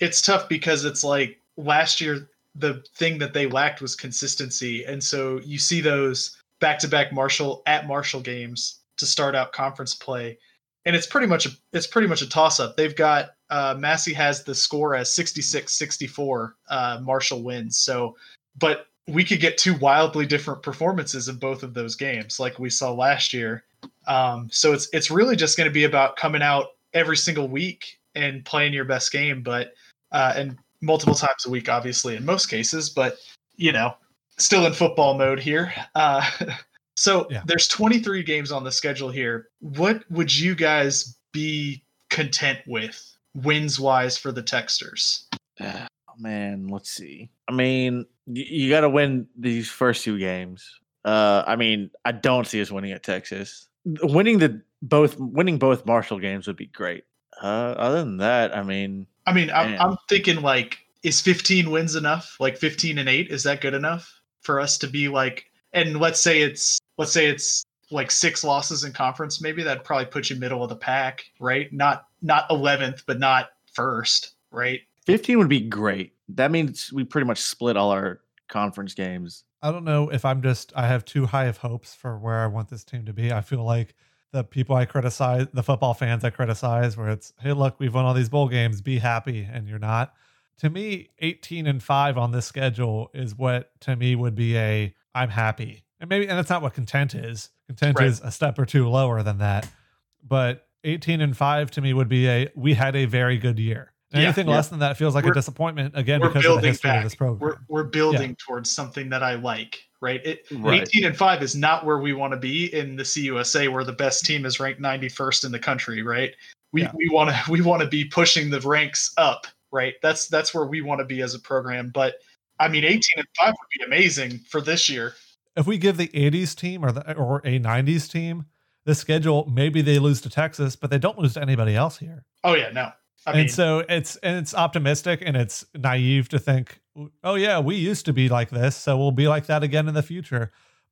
Speaker 2: it's tough because it's like last year the thing that they lacked was consistency, and so you see those back-to-back Marshall at Marshall games to start out conference play, and it's pretty much a, it's pretty much a toss-up. They've got uh, Massey has the score as 66-64. Uh, Marshall wins, so but we could get two wildly different performances in both of those games, like we saw last year. Um, so it's it's really just going to be about coming out every single week and playing your best game, but uh, and multiple times a week, obviously in most cases, but you know, still in football mode here. Uh, *laughs* so yeah. there's 23 games on the schedule here. What would you guys be content with wins wise for the Techsters?
Speaker 3: man, let's see. I mean, you, you got to win these first two games. Uh, I mean, I don't see us winning at Texas. Winning the both winning both Marshall games would be great. Uh, other than that, I mean,
Speaker 2: I mean, I'm, I'm thinking like, is 15 wins enough? Like 15 and eight, is that good enough for us to be like? And let's say it's let's say it's like six losses in conference. Maybe that'd probably put you middle of the pack, right? Not not 11th, but not first, right?
Speaker 3: 15 would be great. That means we pretty much split all our conference games.
Speaker 1: I don't know if I'm just I have too high of hopes for where I want this team to be. I feel like the people I criticize, the football fans I criticize, where it's, hey, look, we've won all these bowl games, be happy, and you're not. To me, 18 and 5 on this schedule is what to me would be a I'm happy. And maybe and that's not what content is. Content right. is a step or two lower than that. But 18 and 5 to me would be a we had a very good year. Anything yeah, less than that feels like we're, a disappointment again because of the history back. of this program.
Speaker 2: We're, we're building yeah. towards something that I like, right? It, right? 18 and 5 is not where we want to be in the CUSA where the best team is ranked 91st in the country, right? We yeah. we want to *laughs* we want to be pushing the ranks up, right? That's that's where we want to be as a program, but I mean 18 and 5 would be amazing for this year.
Speaker 1: If we give the 80s team or the or a 90s team the schedule, maybe they lose to Texas, but they don't lose to anybody else here.
Speaker 2: Oh yeah, no.
Speaker 1: I and so it's and it's optimistic and it's naive to think, oh yeah, we used to be like this, so we'll be like that again in the future.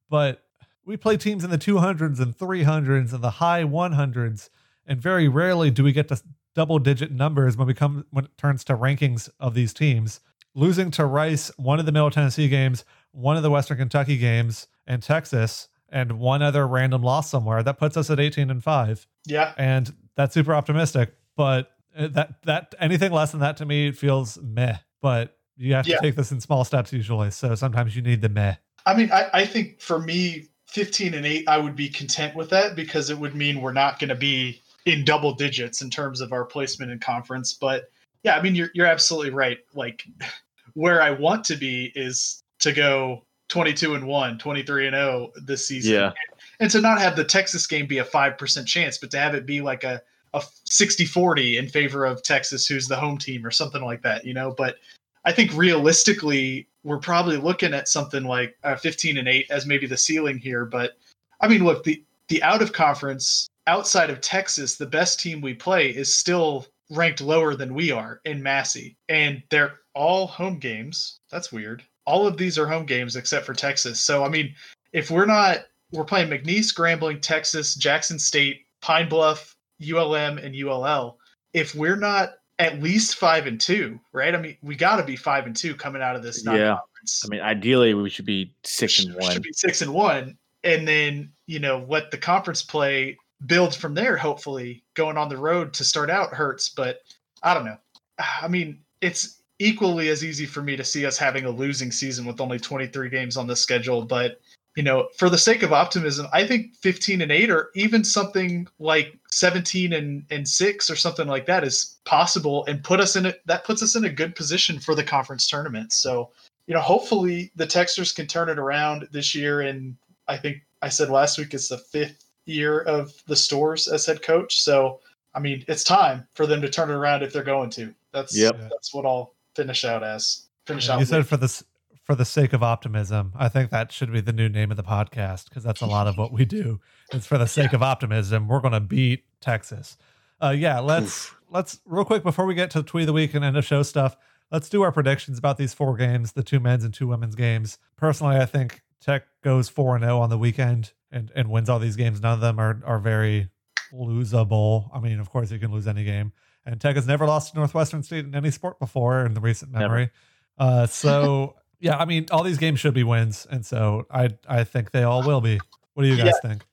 Speaker 1: But we play teams in the 200s and 300s and the high 100s, and very rarely do we get to double digit numbers when we come when it turns to rankings of these teams. Losing to Rice, one of the Middle Tennessee games, one of the Western Kentucky games, and Texas, and one other random loss somewhere, that puts us at 18 and 5.
Speaker 2: Yeah.
Speaker 1: And that's super optimistic. But Uh, that that anything less than that to me feels meh. But you have to yeah. take this in small steps usually. So sometimes you need the meh.
Speaker 2: I mean, I, I think for me, 15 and 8, I would be content with that because it would mean we're not going to be in double digits in terms of our placement in conference. But yeah, I mean, you're, you're absolutely right. Like, *laughs* where I want to be is to go 22 and 1, 23 and 0 this season.
Speaker 3: Yeah.
Speaker 2: And to not have the Texas game be a 5% chance, but to have it be like a a 60-40 in favor of Texas, who's the home team, or something like that, you know. But I think realistically, we're probably looking at something like uh, 15 and 8 as maybe the ceiling here. But I mean, look, the the out of conference outside of Texas, the best team we play is still ranked lower than we are in Massey, and they're all home games. That's weird. All of these are home games except for Texas. So I mean, if we're not, we're playing McNeese, Grambling, Texas, Jackson State, Pine Bluff, ULM and ULL, if we're not at least five and two, right? I mean, we got to be five and two coming out of this.
Speaker 3: Yeah. I mean, ideally, we should be six and one.
Speaker 2: Should be six and one, and then you know what the conference play builds from there. Hopefully, going on the road to start out hurts, but I don't know. *sighs* I mean, it's equally as easy for me to see us having a losing season with only 23 games on the schedule, but you know, for the sake of optimism, I think 15 and 8 or even something like 17 and, and 6 or something like that is possible and put us in it that puts us in a good position for the conference tournament. So, you know, hopefully the Techsters can turn it around this year and I think I said last week it's the fifth year of the Stoehrs as head coach. So, I mean, it's time for them to turn it around if they're going to. That's yep. that's what I'll finish out as. Finish
Speaker 1: yeah,
Speaker 2: out.
Speaker 1: You said for this for the sake of optimism. I think that should be the new name of the podcast because that's a lot of what we do. It's for the sake yeah. of *laughs* optimism. We're going to beat Texas. Uh, yeah, let's Oof. let's real quick before we get to the tweet of the week and end of show stuff. Let's do our predictions about these four games, the two men's and two women's games. Personally, I think Tech goes four and zero oh on the weekend and and wins all these games. None of them are are very losable. I mean, of course, you can lose any game. and Tech has never lost to Northwestern State in any sport before in the recent memory. Uh, so *laughs* yeah, I mean, all these games should be wins, and so I I think they all will be. What do you guys
Speaker 2: Yeah.
Speaker 1: think?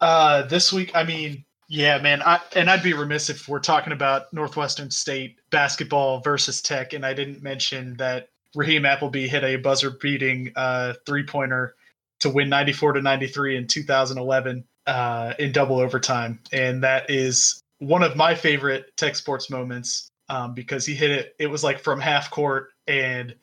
Speaker 2: Uh, this week, I mean, yeah, man. I, and I'd be remiss if we're talking about Northwestern State basketball versus Tech, and I didn't mention that Raheem Appleby hit a buzzer-beating uh, three-pointer to win 94 to 93 in 2011 uh, in double overtime, and that is one of my favorite Tech sports moments um, because he hit it. It was like from half court, and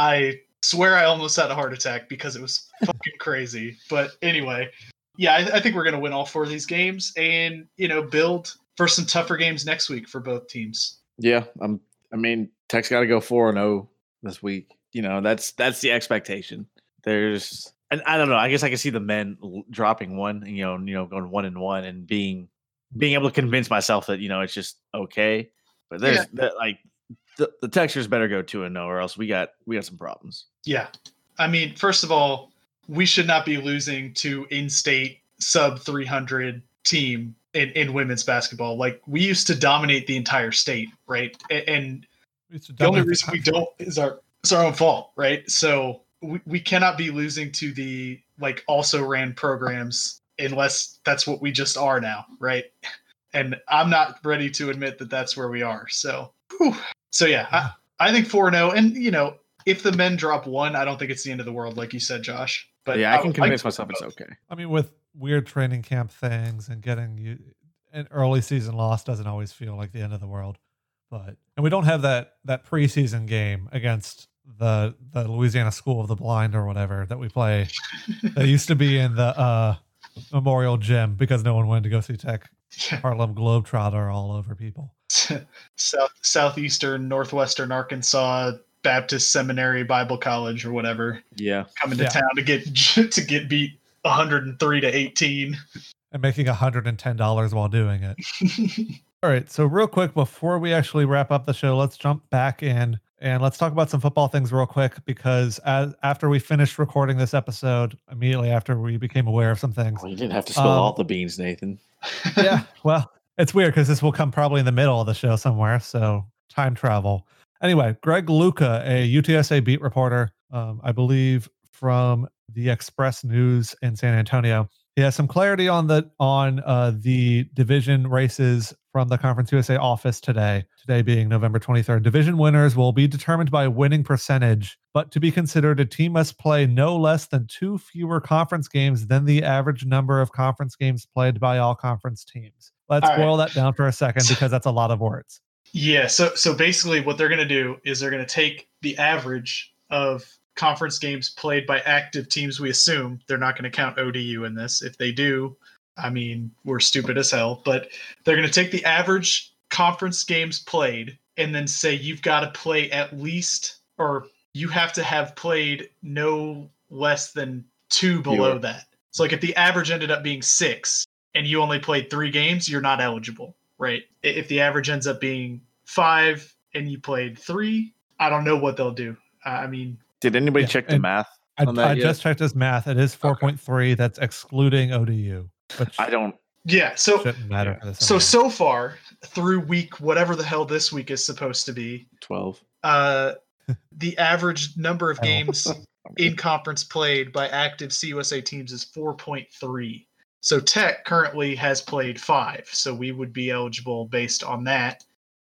Speaker 2: I swear I almost had a heart attack because it was *laughs* fucking crazy. But anyway, yeah, I, I think we're going to win all four of these games, and you know, build for some tougher games next week for both teams.
Speaker 3: Yeah, I'm. I mean, Tech's got to go four and zero this week. You know, that's that's the expectation. There's, and I don't know. I guess I can see the men l- dropping one. You know, you know, going one and one and being being able to convince myself that you know it's just okay. But there's
Speaker 2: Yeah.
Speaker 3: that like the the Techsters better go two and zero, or else we got we got some problems.
Speaker 2: Yeah, I mean, first of all, we should not be losing to in-state sub 300 team in, in women's basketball. Like we used to dominate the entire state, right? A- And
Speaker 1: We
Speaker 2: the only
Speaker 1: dominate
Speaker 2: reason we don't is our it's our own fault, right? So we, we cannot be losing to the like also ran programs unless that's what we just are now, right? And I'm not ready to admit that that's where we are. So, whew. So yeah, I, I think four zero, and you know, if the men drop one, I don't think it's the end of the world, like you said, Josh. But
Speaker 3: yeah, I can
Speaker 2: would like
Speaker 3: convince
Speaker 2: to
Speaker 3: myself it's okay.
Speaker 1: I mean, with weird training camp things and getting you an early season loss doesn't always feel like the end of the world. But and we don't have that that preseason game against the the Louisiana School of the Blind or whatever that we play. *laughs* that used to be in the uh Memorial Gym because no one wanted to go see Tech Harlem Globetrotter all over people. *laughs*
Speaker 2: South southeastern northwestern Arkansas Baptist Seminary Bible College or whatever
Speaker 3: Yeah,
Speaker 2: coming to
Speaker 1: Yeah.
Speaker 2: town to get *laughs* to get beat 103 to 18.
Speaker 1: and making $110 while doing it. *laughs* All right. So, real quick, before we actually wrap up the show, let's jump back in and let's talk about some football things real quick because as after we finished recording this episode, immediately after we became aware of some things.
Speaker 3: well, you didn't have to spill
Speaker 1: Um,
Speaker 3: all the beans, Nathan.
Speaker 1: Yeah. Well, it's weird because this will come probably in the middle of the show somewhere. So, time travel. Anyway, Greg Luca, a UTSA beat reporter, um, I believe from the Express News in San Antonio. He has some clarity on the on uh, the division races from the Conference USA office today. Today being November 23rd. Division winners will be determined by winning percentage, but to be considered, a team must play no less than two fewer conference games than the average number of conference games played by all conference teams. Let's
Speaker 2: All right.
Speaker 1: boil that down for a second because that's a lot of words.
Speaker 2: Yeah, so so basically what they're going to do is they're going to take the average of conference games played by active teams we assume. They're not going to count ODU in this. If they do, I mean, we're stupid as hell, but they're going to take the average conference games played and then say you've got to play at least or you have to have played no less than two below
Speaker 3: Fewer.
Speaker 2: that. So like if the average ended up being 6 and you only played 3 games, you're not eligible right? If the average ends up being five and you played three, I don't know what they'll do. I mean,
Speaker 3: Did anybody
Speaker 1: Yeah,
Speaker 3: check the math?
Speaker 1: I,
Speaker 3: on that
Speaker 1: I
Speaker 3: yet?
Speaker 1: just checked his math. It is 4.3. That's excluding ODU, which
Speaker 3: I don't.
Speaker 2: yeah. So
Speaker 1: matter
Speaker 3: yeah.
Speaker 2: so so far through week whatever the hell this week is supposed to be,
Speaker 3: Twelve.
Speaker 2: uh, the average number of *laughs* games in conference played by active CUSA teams is 4.3. So Tech currently has played five, so we would be eligible based on that.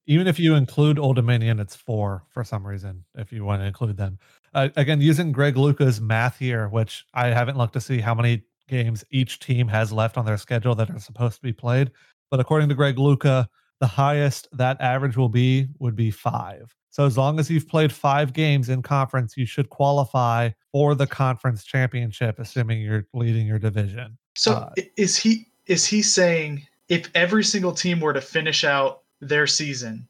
Speaker 1: even if you include Old Dominion, it's four for some reason. If you want to include them, uh, again using Greg Luca's math here, which I haven't looked to see how many games each team has left on their schedule that are supposed to be played. But according to Greg Luca, the highest that average will be would be five. So as long as you've played five games in conference, you should qualify for the conference championship, assuming you're leading your division.
Speaker 2: So
Speaker 1: Uh,
Speaker 2: is he is he saying if every single team were to finish out their season,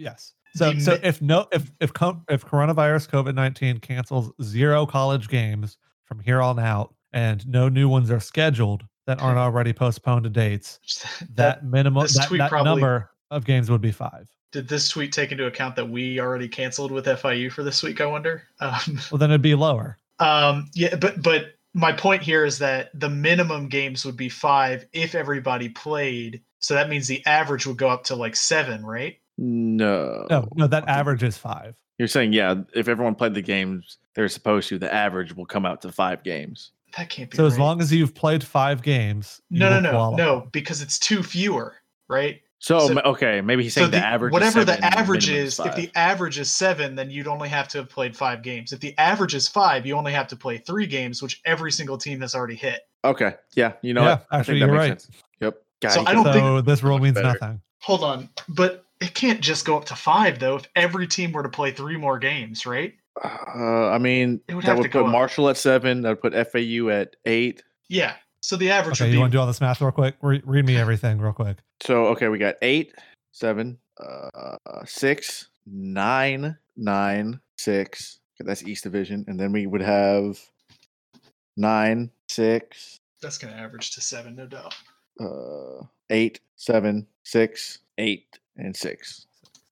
Speaker 1: Yes. So, so
Speaker 2: mi-
Speaker 1: if no, if if if coronavirus COVID nineteen cancels zero college games from here on out, and no new ones are scheduled that aren't *laughs* already postponed to dates, *laughs*
Speaker 2: that,
Speaker 1: that minimum that,
Speaker 2: tweet
Speaker 1: that
Speaker 2: probably-
Speaker 1: number of games would be five.
Speaker 2: did this tweet take into account that we already canceled with FIU for this week? I wonder. *laughs* Um,
Speaker 1: Well, then it'd be lower.
Speaker 2: um, yeah, but but my point here is that the minimum games would be five if everybody played So that means the average would go up to like seven, right?
Speaker 3: No.
Speaker 1: No, no, that average is five.
Speaker 3: You're saying, yeah, if everyone played the games they're supposed to, the average will come out to five games.
Speaker 2: That can't be.
Speaker 1: So as long as you've played five games,
Speaker 2: no, no, no,
Speaker 1: qualify.
Speaker 2: no, because it's two fewer, right?
Speaker 3: So,
Speaker 2: So-
Speaker 3: okay, maybe he's saying
Speaker 2: so
Speaker 3: the, average. is
Speaker 2: whatever
Speaker 3: seven
Speaker 2: the average
Speaker 3: minimum
Speaker 2: is, if the average is seven, then you'd only have to have played five games. If the average is five, you only have to play three games, which every single team has already hit.
Speaker 3: okay, yeah, you know
Speaker 1: Yeah,
Speaker 3: what? I
Speaker 1: actually,
Speaker 3: think that
Speaker 1: you're
Speaker 3: makes
Speaker 1: right.
Speaker 3: sense. Yep. God,
Speaker 2: So
Speaker 3: you
Speaker 2: I don't
Speaker 1: so
Speaker 2: think-
Speaker 1: this rule means
Speaker 3: better.
Speaker 1: nothing.
Speaker 2: Hold on, but it can't just go up to five though. If every team were to play three more games, right?
Speaker 3: Uh, I mean,
Speaker 2: It would
Speaker 3: that would put
Speaker 2: go up.
Speaker 3: Marshall at seven. That would put FAU at eight.
Speaker 2: Yeah. So the average
Speaker 1: Okay,
Speaker 2: would
Speaker 1: you
Speaker 2: be
Speaker 1: want to do all this math real quick? Re- read me everything real quick.
Speaker 3: So okay, we got eight, seven, uh, six, nine, nine, six. Okay, that's East Division, and then we would have nine, six,
Speaker 2: that's going to average to seven, no doubt.
Speaker 3: uh, eight, seven, six, eight, and six.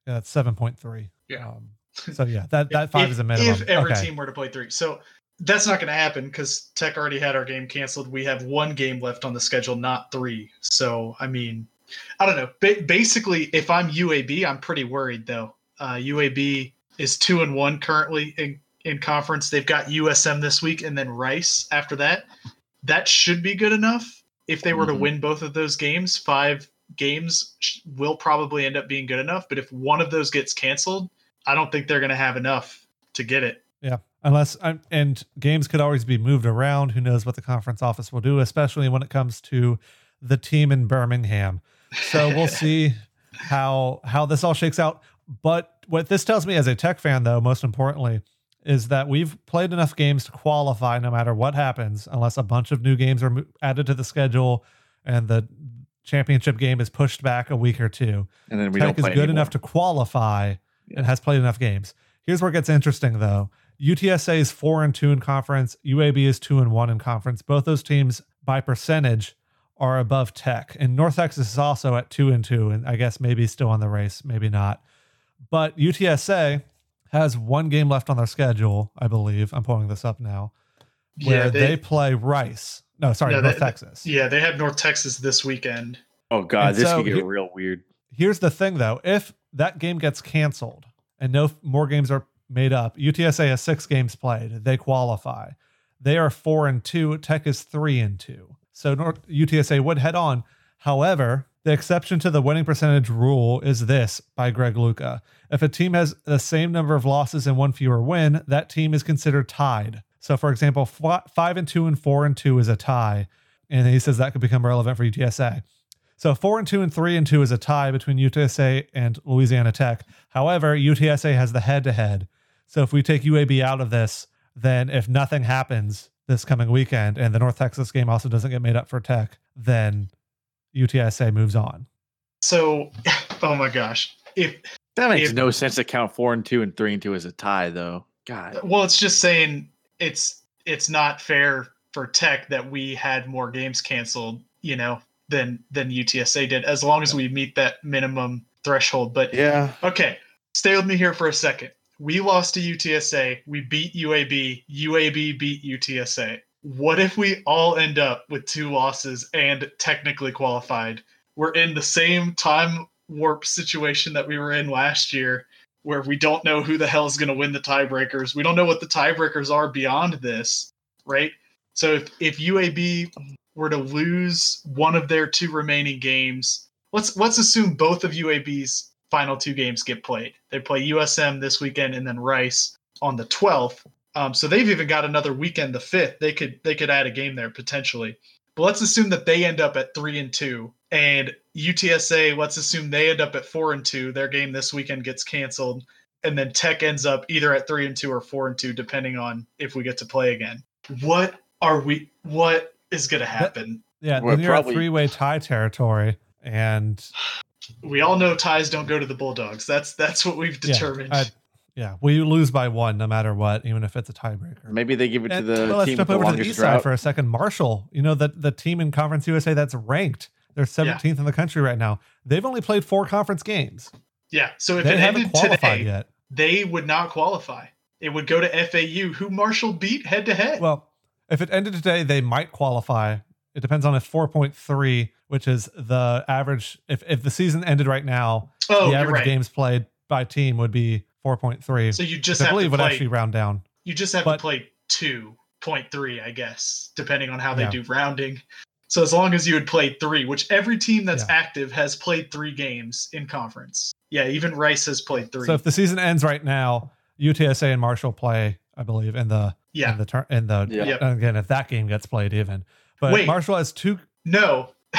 Speaker 1: Yeah, that's seven point three.
Speaker 2: Yeah.
Speaker 1: Um, so yeah, that that five
Speaker 2: if,
Speaker 1: is a minimum.
Speaker 2: If every
Speaker 1: okay.
Speaker 2: team were to play three, so that's not going to happen because Tech already had our game canceled. We have one game left on the schedule, not three. So I mean, I don't know. Ba- basically, if I'm UAB, I'm pretty worried though. Uh, UAB is two and one currently in in conference. They've got USM this week and then Rice after that. That should be good enough. If they were to
Speaker 3: Mhm.
Speaker 2: win both of those games, five games sh- will probably end up being good enough. But if one of those gets canceled, I don't think they're going to have enough to get it.
Speaker 1: Yeah, unless I'm, and games could always be moved around. Who knows what the conference office will do, especially when it comes to the team in Birmingham. So we'll *laughs* see how how this all shakes out. But what this tells me as a tech fan, though, most importantly, is that we've played enough games to qualify no matter what happens, unless a bunch of new games are added to the schedule and the championship game is pushed back a week or two.
Speaker 3: And then we
Speaker 1: Tech
Speaker 3: don't
Speaker 1: is good
Speaker 3: anymore.
Speaker 1: enough to qualify
Speaker 3: Yeah.
Speaker 1: And has played enough games. Here's where it gets interesting though. UTSA is four and two in conference. UAB is two and one in conference. Both those teams by percentage are above Tech, and North Texas is also at two and two, and I guess maybe still on the race, maybe not. But UTSA has one game left on their schedule, I believe. I'm pulling this up now, where they, play Rice. No, sorry,
Speaker 2: No,
Speaker 1: North
Speaker 2: they-
Speaker 1: Texas.
Speaker 2: Yeah, they have North Texas this weekend.
Speaker 3: Oh god,
Speaker 1: And
Speaker 3: this
Speaker 1: so
Speaker 3: could get
Speaker 1: here-
Speaker 3: real weird.
Speaker 1: Here's the thing though, if that game gets canceled and no more games are made up, UTSA has six games played. They qualify. They are four and two. Tech is three and two. So North UTSA would head on. However, the exception to the winning percentage rule is this by Greg Luca. If a team has the same number of losses and one fewer win, that team is considered tied. So, for example, five and two and four and two is a tie, and he says that could become relevant for UTSA. So four and two and three and two is a tie between UTSA and Louisiana Tech. However, UTSA has the head to head. So if we take UAB out of this, then if nothing happens this coming weekend and the North Texas game also doesn't get made up for Tech, then UTSA moves on.
Speaker 2: So, *laughs* oh my gosh, if
Speaker 3: That makes
Speaker 2: If-
Speaker 3: no sense to count four and two and three and two as a tie, though. God,
Speaker 2: well, it's just saying it's it's not fair for Tech that we had more games canceled, you know, than than UTSA did, as long as we meet that minimum threshold. But
Speaker 3: yeah.
Speaker 2: Okay, stay with me here for a second. We lost to UTSA. We beat UAB. UAB beat UTSA. What if we all end up with two losses and technically qualified? We're in the same time warp situation that we were in last year, where we don't know who the hell is going to win the tiebreakers. We don't know what the tiebreakers are beyond this, right? So if, if UAB were to lose one of their two remaining games, let's let's assume both of UAB's final two games get played. They play USM this weekend and then Rice on the 12th. Um, so they've even got another weekend, the fifth. They could they could add a game there potentially. But let's assume that they end up at three and two, and UTSA. Let's assume they end up at four and two. Their game this weekend gets canceled, and then Tech ends up either at three and two or four and two, depending on if we get to play again. What are we? What is going to happen?
Speaker 1: Yeah,
Speaker 3: Well,
Speaker 1: then you're
Speaker 3: probably-
Speaker 1: at three way tie territory. And *sighs*
Speaker 2: We all know ties don't go to the Bulldogs. That's that's what we've
Speaker 1: Yeah,
Speaker 2: determined.
Speaker 1: I- yeah, we lose by one no matter what, even if it's a tiebreaker.
Speaker 3: Maybe they give it to
Speaker 1: And-
Speaker 3: the
Speaker 1: well, let's
Speaker 3: team
Speaker 1: jump
Speaker 3: with the
Speaker 1: over to the
Speaker 3: longest
Speaker 1: east side for a second. Marshall, you know the the team in Conference USA that's ranked. They're 17th in the country right now. They've only played four conference games.
Speaker 2: yeah. So if
Speaker 1: they
Speaker 2: it
Speaker 1: haven't
Speaker 2: ended
Speaker 1: qualified
Speaker 2: today,
Speaker 1: yet.
Speaker 2: they would not qualify. It would go to FAU, who Marshall beat head to head.
Speaker 1: Well, if it ended today, they might qualify it depends on if 4.3, which is the average. If if the season ended right now,
Speaker 2: Oh,
Speaker 1: the average
Speaker 2: right.
Speaker 1: games played by team would be 4.3.
Speaker 2: So you just
Speaker 1: I believe
Speaker 2: to
Speaker 1: would
Speaker 2: play.
Speaker 1: actually round down.
Speaker 2: you just have
Speaker 1: but-
Speaker 2: to play two point three, I guess, depending on how they
Speaker 1: Yeah.
Speaker 2: do rounding. So as long as you had played three, which every team that's
Speaker 1: Yeah.
Speaker 2: active has played three games in conference. Yeah, even Rice has played three.
Speaker 1: So if the season ends right now, UTSA and Marshall play, I believe, in the
Speaker 2: yeah.
Speaker 1: in the turn in the
Speaker 3: Yeah.
Speaker 2: Yep.
Speaker 1: and again if that game gets played even. But
Speaker 2: Wait.
Speaker 1: Marshall has two
Speaker 2: No. *laughs*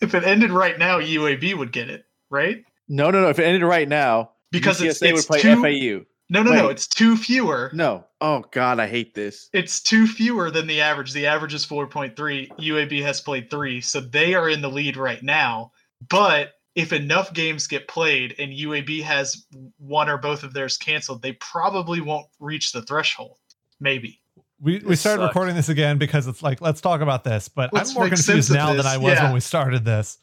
Speaker 2: if it ended right now, UAB would get it, right?
Speaker 3: No, no, no. If it ended right now,
Speaker 2: Because it's,
Speaker 3: UTSA
Speaker 2: it's
Speaker 3: would play
Speaker 2: two,
Speaker 3: FAU.
Speaker 2: No, no, no. It's two fewer.
Speaker 3: No. Oh God, I hate this.
Speaker 2: It's two fewer than the average. The average is 4.3. UAB has played three. So they are in the lead right now. But if enough games get played and UAB has one or both of theirs canceled, they probably won't reach the threshold. Maybe.
Speaker 1: we, we started
Speaker 3: sucks.
Speaker 1: recording this again because it's like let's talk about this. But
Speaker 2: Let's
Speaker 1: I'm more confused
Speaker 2: sense of
Speaker 1: now than I was
Speaker 2: yeah.
Speaker 1: when we started this.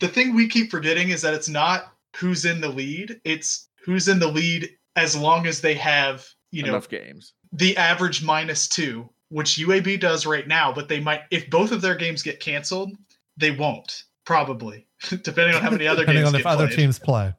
Speaker 2: The thing we keep forgetting is that it's not who's in the lead, it's who's in the lead as long as they have, you know,
Speaker 3: Enough games.
Speaker 2: the average minus two, which UAB does right now, but they might if both of their games get canceled, they won't probably, *laughs* depending on how many other
Speaker 1: Depending
Speaker 2: games
Speaker 1: on if other
Speaker 2: played.
Speaker 1: teams play.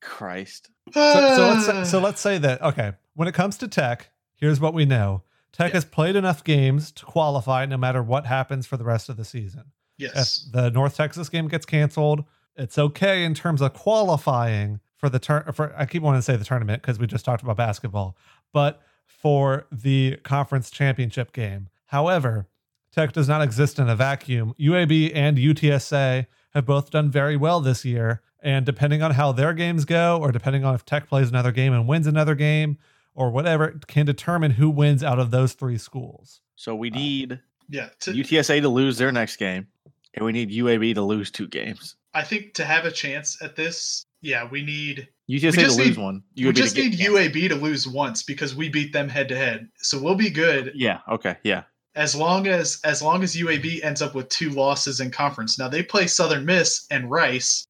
Speaker 3: Christ.
Speaker 1: So, so let's say, so *sighs* let's say that okay. When it comes to Tech, here's what we know: Tech
Speaker 2: Yeah.
Speaker 1: has played enough games to qualify, no matter what happens for the rest of the season.
Speaker 2: yes,
Speaker 1: If the North Texas game gets canceled, it's okay in terms of qualifying for the turn. For I keep wanting to say the tournament because we just talked about basketball, but for the conference championship game. However, Tech does not exist in a vacuum. UAB and UTSA have both done very well this year, and depending on how their games go, or depending on if Tech plays another game and wins another game, or whatever, can determine who wins out of those three schools.
Speaker 3: So we uh, need
Speaker 2: yeah. To,
Speaker 3: UTSA to lose their next game, and we need UAB to lose two games.
Speaker 2: I think to have a chance at this, yeah, we need
Speaker 3: UTSA to
Speaker 2: just
Speaker 3: lose
Speaker 2: need-
Speaker 3: one.
Speaker 2: we just
Speaker 3: to get
Speaker 2: need. UAB to lose once because we beat them head to head. So we'll be good
Speaker 3: Yeah. Okay. Yeah.
Speaker 2: As long as as long as UAB ends up with two losses in conference. Now they play Southern Miss and Rice,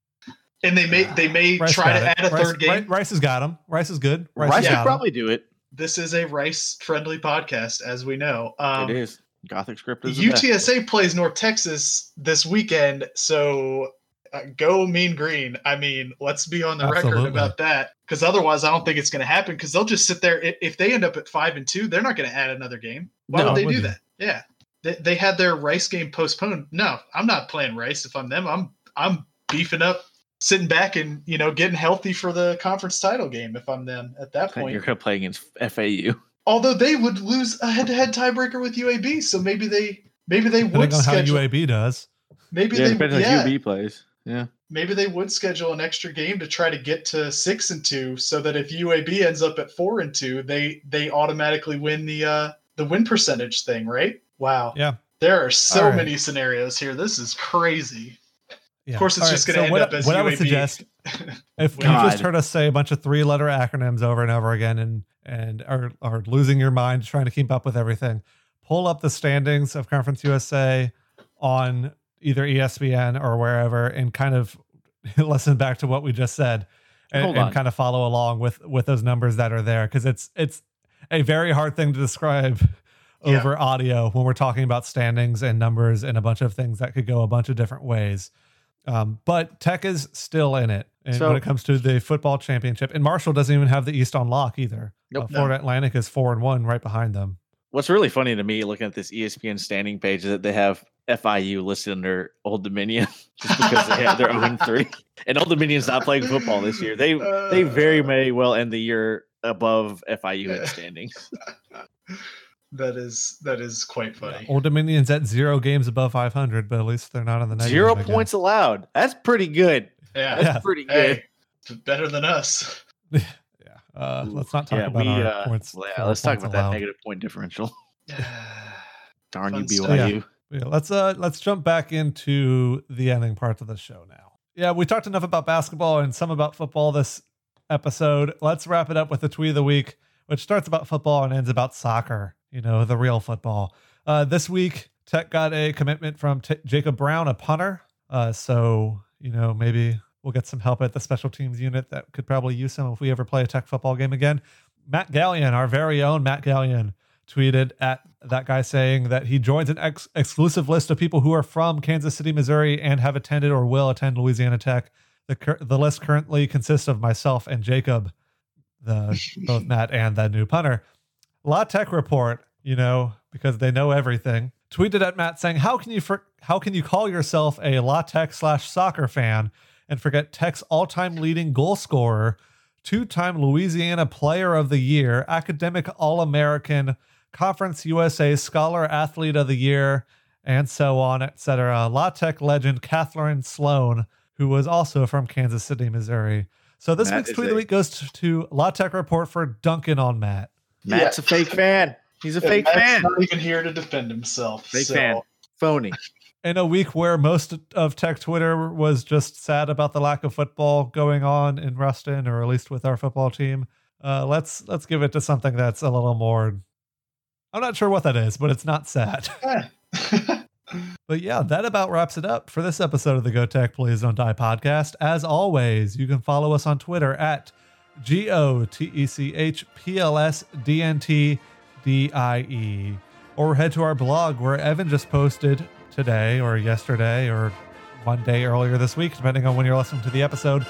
Speaker 2: and they may they may
Speaker 1: Rice
Speaker 2: try to
Speaker 1: it.
Speaker 2: add a
Speaker 1: Rice,
Speaker 2: third game.
Speaker 1: Rice, Rice has got them. Rice is good. Rice,
Speaker 3: Rice could probably do it.
Speaker 2: This is a Rice friendly podcast, as we know. Um,
Speaker 3: it is. Gothic script is the best.
Speaker 2: UTSA plays North Texas this weekend, so uh, go Mean Green. I mean, let's be on the record about that, because otherwise, I don't think it's going to happen. Because they'll just sit there. If they end up at five and two, they're not going to add another game. Why
Speaker 3: No,
Speaker 2: would they do
Speaker 1: you?
Speaker 2: that? Yeah, they, they had their Rice game postponed. No, I'm not playing Rice. If I'm them, I'm I'm beefing up, sitting back, and you know, getting healthy for the conference title game. If I'm them at that point,
Speaker 3: You're going to play against FAU.
Speaker 2: although they would lose a head-to-head tiebreaker with UAB, so maybe they maybe they would
Speaker 1: Depending on how
Speaker 2: schedule.
Speaker 1: UAB does.
Speaker 2: Maybe
Speaker 3: Yeah,
Speaker 2: they
Speaker 3: depends on
Speaker 2: yeah,
Speaker 3: who UB plays. Yeah.
Speaker 2: maybe they would schedule an extra game to try to get to six and two, so that if UAB ends up at four and two, they they automatically win the uh the win percentage thing, right? Wow.
Speaker 1: Yeah.
Speaker 2: There are so
Speaker 1: All right.
Speaker 2: many scenarios here. This is crazy.
Speaker 1: Yeah.
Speaker 2: course, it's
Speaker 1: All
Speaker 2: just gonna end
Speaker 1: what,
Speaker 2: up as
Speaker 1: what I would suggest *laughs* if you just heard us say a bunch of three letter acronyms over and over again and and are, are losing your mind trying to keep up with everything, pull up the standings of Conference USA on either ESPN or wherever and kind of *laughs* listen back to what we just said and, and kind of follow along with with those numbers that are there because it's it's a very hard thing to describe
Speaker 2: Yeah.
Speaker 1: over audio when we're talking about standings and numbers and a bunch of things that could go a bunch of different ways. Um, but Tech is still in it, and
Speaker 3: So-
Speaker 1: when it comes to the football championship, and Marshall doesn't even have the East on lock either.
Speaker 3: Nope.
Speaker 1: Uh, Florida Atlantic is four and one right behind them.
Speaker 3: What's really funny to me looking at this ESPN standing page is that they have FIU listed under Old Dominion *laughs* just because they have their *laughs* own three. And Old Dominion's not playing football this year. They they very
Speaker 2: Uh,
Speaker 3: may well end the year above FIU in standings. *laughs*
Speaker 2: that is that is quite funny.
Speaker 1: Old Dominion's at zero games above 500, but at least they're not on the negative.
Speaker 3: Zero points allowed. That's pretty good.
Speaker 2: Yeah.
Speaker 3: That's
Speaker 1: Yeah.
Speaker 3: pretty good.
Speaker 2: Hey, better than us. *laughs*
Speaker 1: Yeah. Uh, let's not talk
Speaker 3: yeah,
Speaker 1: about
Speaker 3: we,
Speaker 1: our
Speaker 3: uh,
Speaker 1: points.
Speaker 3: well, yeah,
Speaker 1: our
Speaker 3: let's talk
Speaker 1: points
Speaker 3: about that negative point differential. *sighs* Darn
Speaker 2: Fun
Speaker 3: you,
Speaker 2: stuff.
Speaker 3: BYU.
Speaker 1: Yeah, let's uh let's jump back into the ending parts of the show now. Yeah, we talked enough about basketball and some about football this episode. Let's wrap it up with the tweet of the week, which starts about football and ends about soccer. You know, the real football. Uh, this week, Tech got a commitment from T- Jacob Brown, a punter. Uh, so you know maybe we'll get some help at the special teams unit that could probably use some if we ever play a Tech football game again. Matt Gallion, our very own Matt Gallion, tweeted at that guy saying that he joins an ex- exclusive list of people who are from Kansas City, Missouri, and have attended or will attend Louisiana Tech. The cur- the list currently consists of myself and Jacob, the *laughs* both Matt and the new punter. La Tech report, you know, because they know everything. Tweeted at Matt saying, "How can you for- how can you call yourself a La Tech slash soccer fan and forget Tech's all time leading goal scorer, two time Louisiana Player of the Year, academic All American, Conference USA Scholar Athlete of the Year, and so on, etc. La Tech legend Catherine Sloan, who was also from Kansas City, Missouri." So this
Speaker 3: Matt
Speaker 1: week's
Speaker 3: is
Speaker 1: tweet of the week goes to, to La Tech report for Duncan on Matt.
Speaker 3: Matt's a fake fan. He's a
Speaker 2: Yeah,
Speaker 3: fake
Speaker 2: Matt's
Speaker 3: fan.
Speaker 2: Not even here to defend himself.
Speaker 3: Fake
Speaker 2: so-
Speaker 3: fan. Phony. *laughs*
Speaker 1: in a week where most of tech Twitter was just sad about the lack of football going on in Ruston, or at least with our football team, uh, let's let's give it to something that's a little more. I'm not sure what that is, but it's not sad. *laughs*
Speaker 2: Eh. *laughs*
Speaker 1: But yeah, that about wraps it up for this episode of the Go Tech Please Don't Die podcast. As always, you can follow us on Twitter at G O T E C H P L S D N T D I E, or head to our blog where Evan just posted today or yesterday or one day earlier this week, depending on when you're listening to the episode,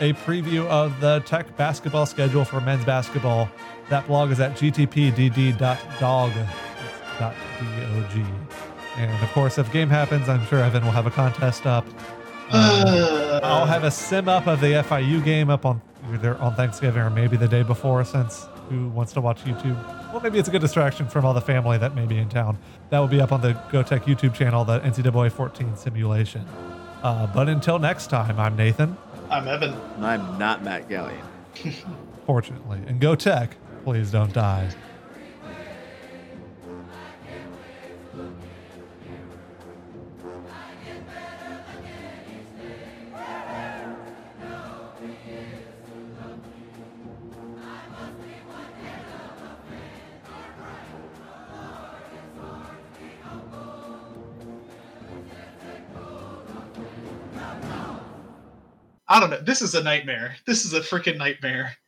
Speaker 1: a preview of the Tech basketball schedule for men's basketball. That blog is at gtpdd.dog. It's dot D-O-G. And of course, if game happens, I'm sure Evan will have a contest up. *sighs* Um, I'll have a sim up of the FIU game up on either on Thanksgiving or maybe the day before, since who wants to watch YouTube? Well, maybe it's a good distraction from all the family that may be in town. That will be up on the GoTech YouTube channel, the NCAA 14 simulation. Uh, but until next time, I'm Nathan,
Speaker 2: I'm Evan.
Speaker 3: I'm not Matt Gallion. *laughs*
Speaker 1: fortunately. And Go Tech, please don't die.
Speaker 2: I don't know. This is a nightmare. This is a freaking nightmare.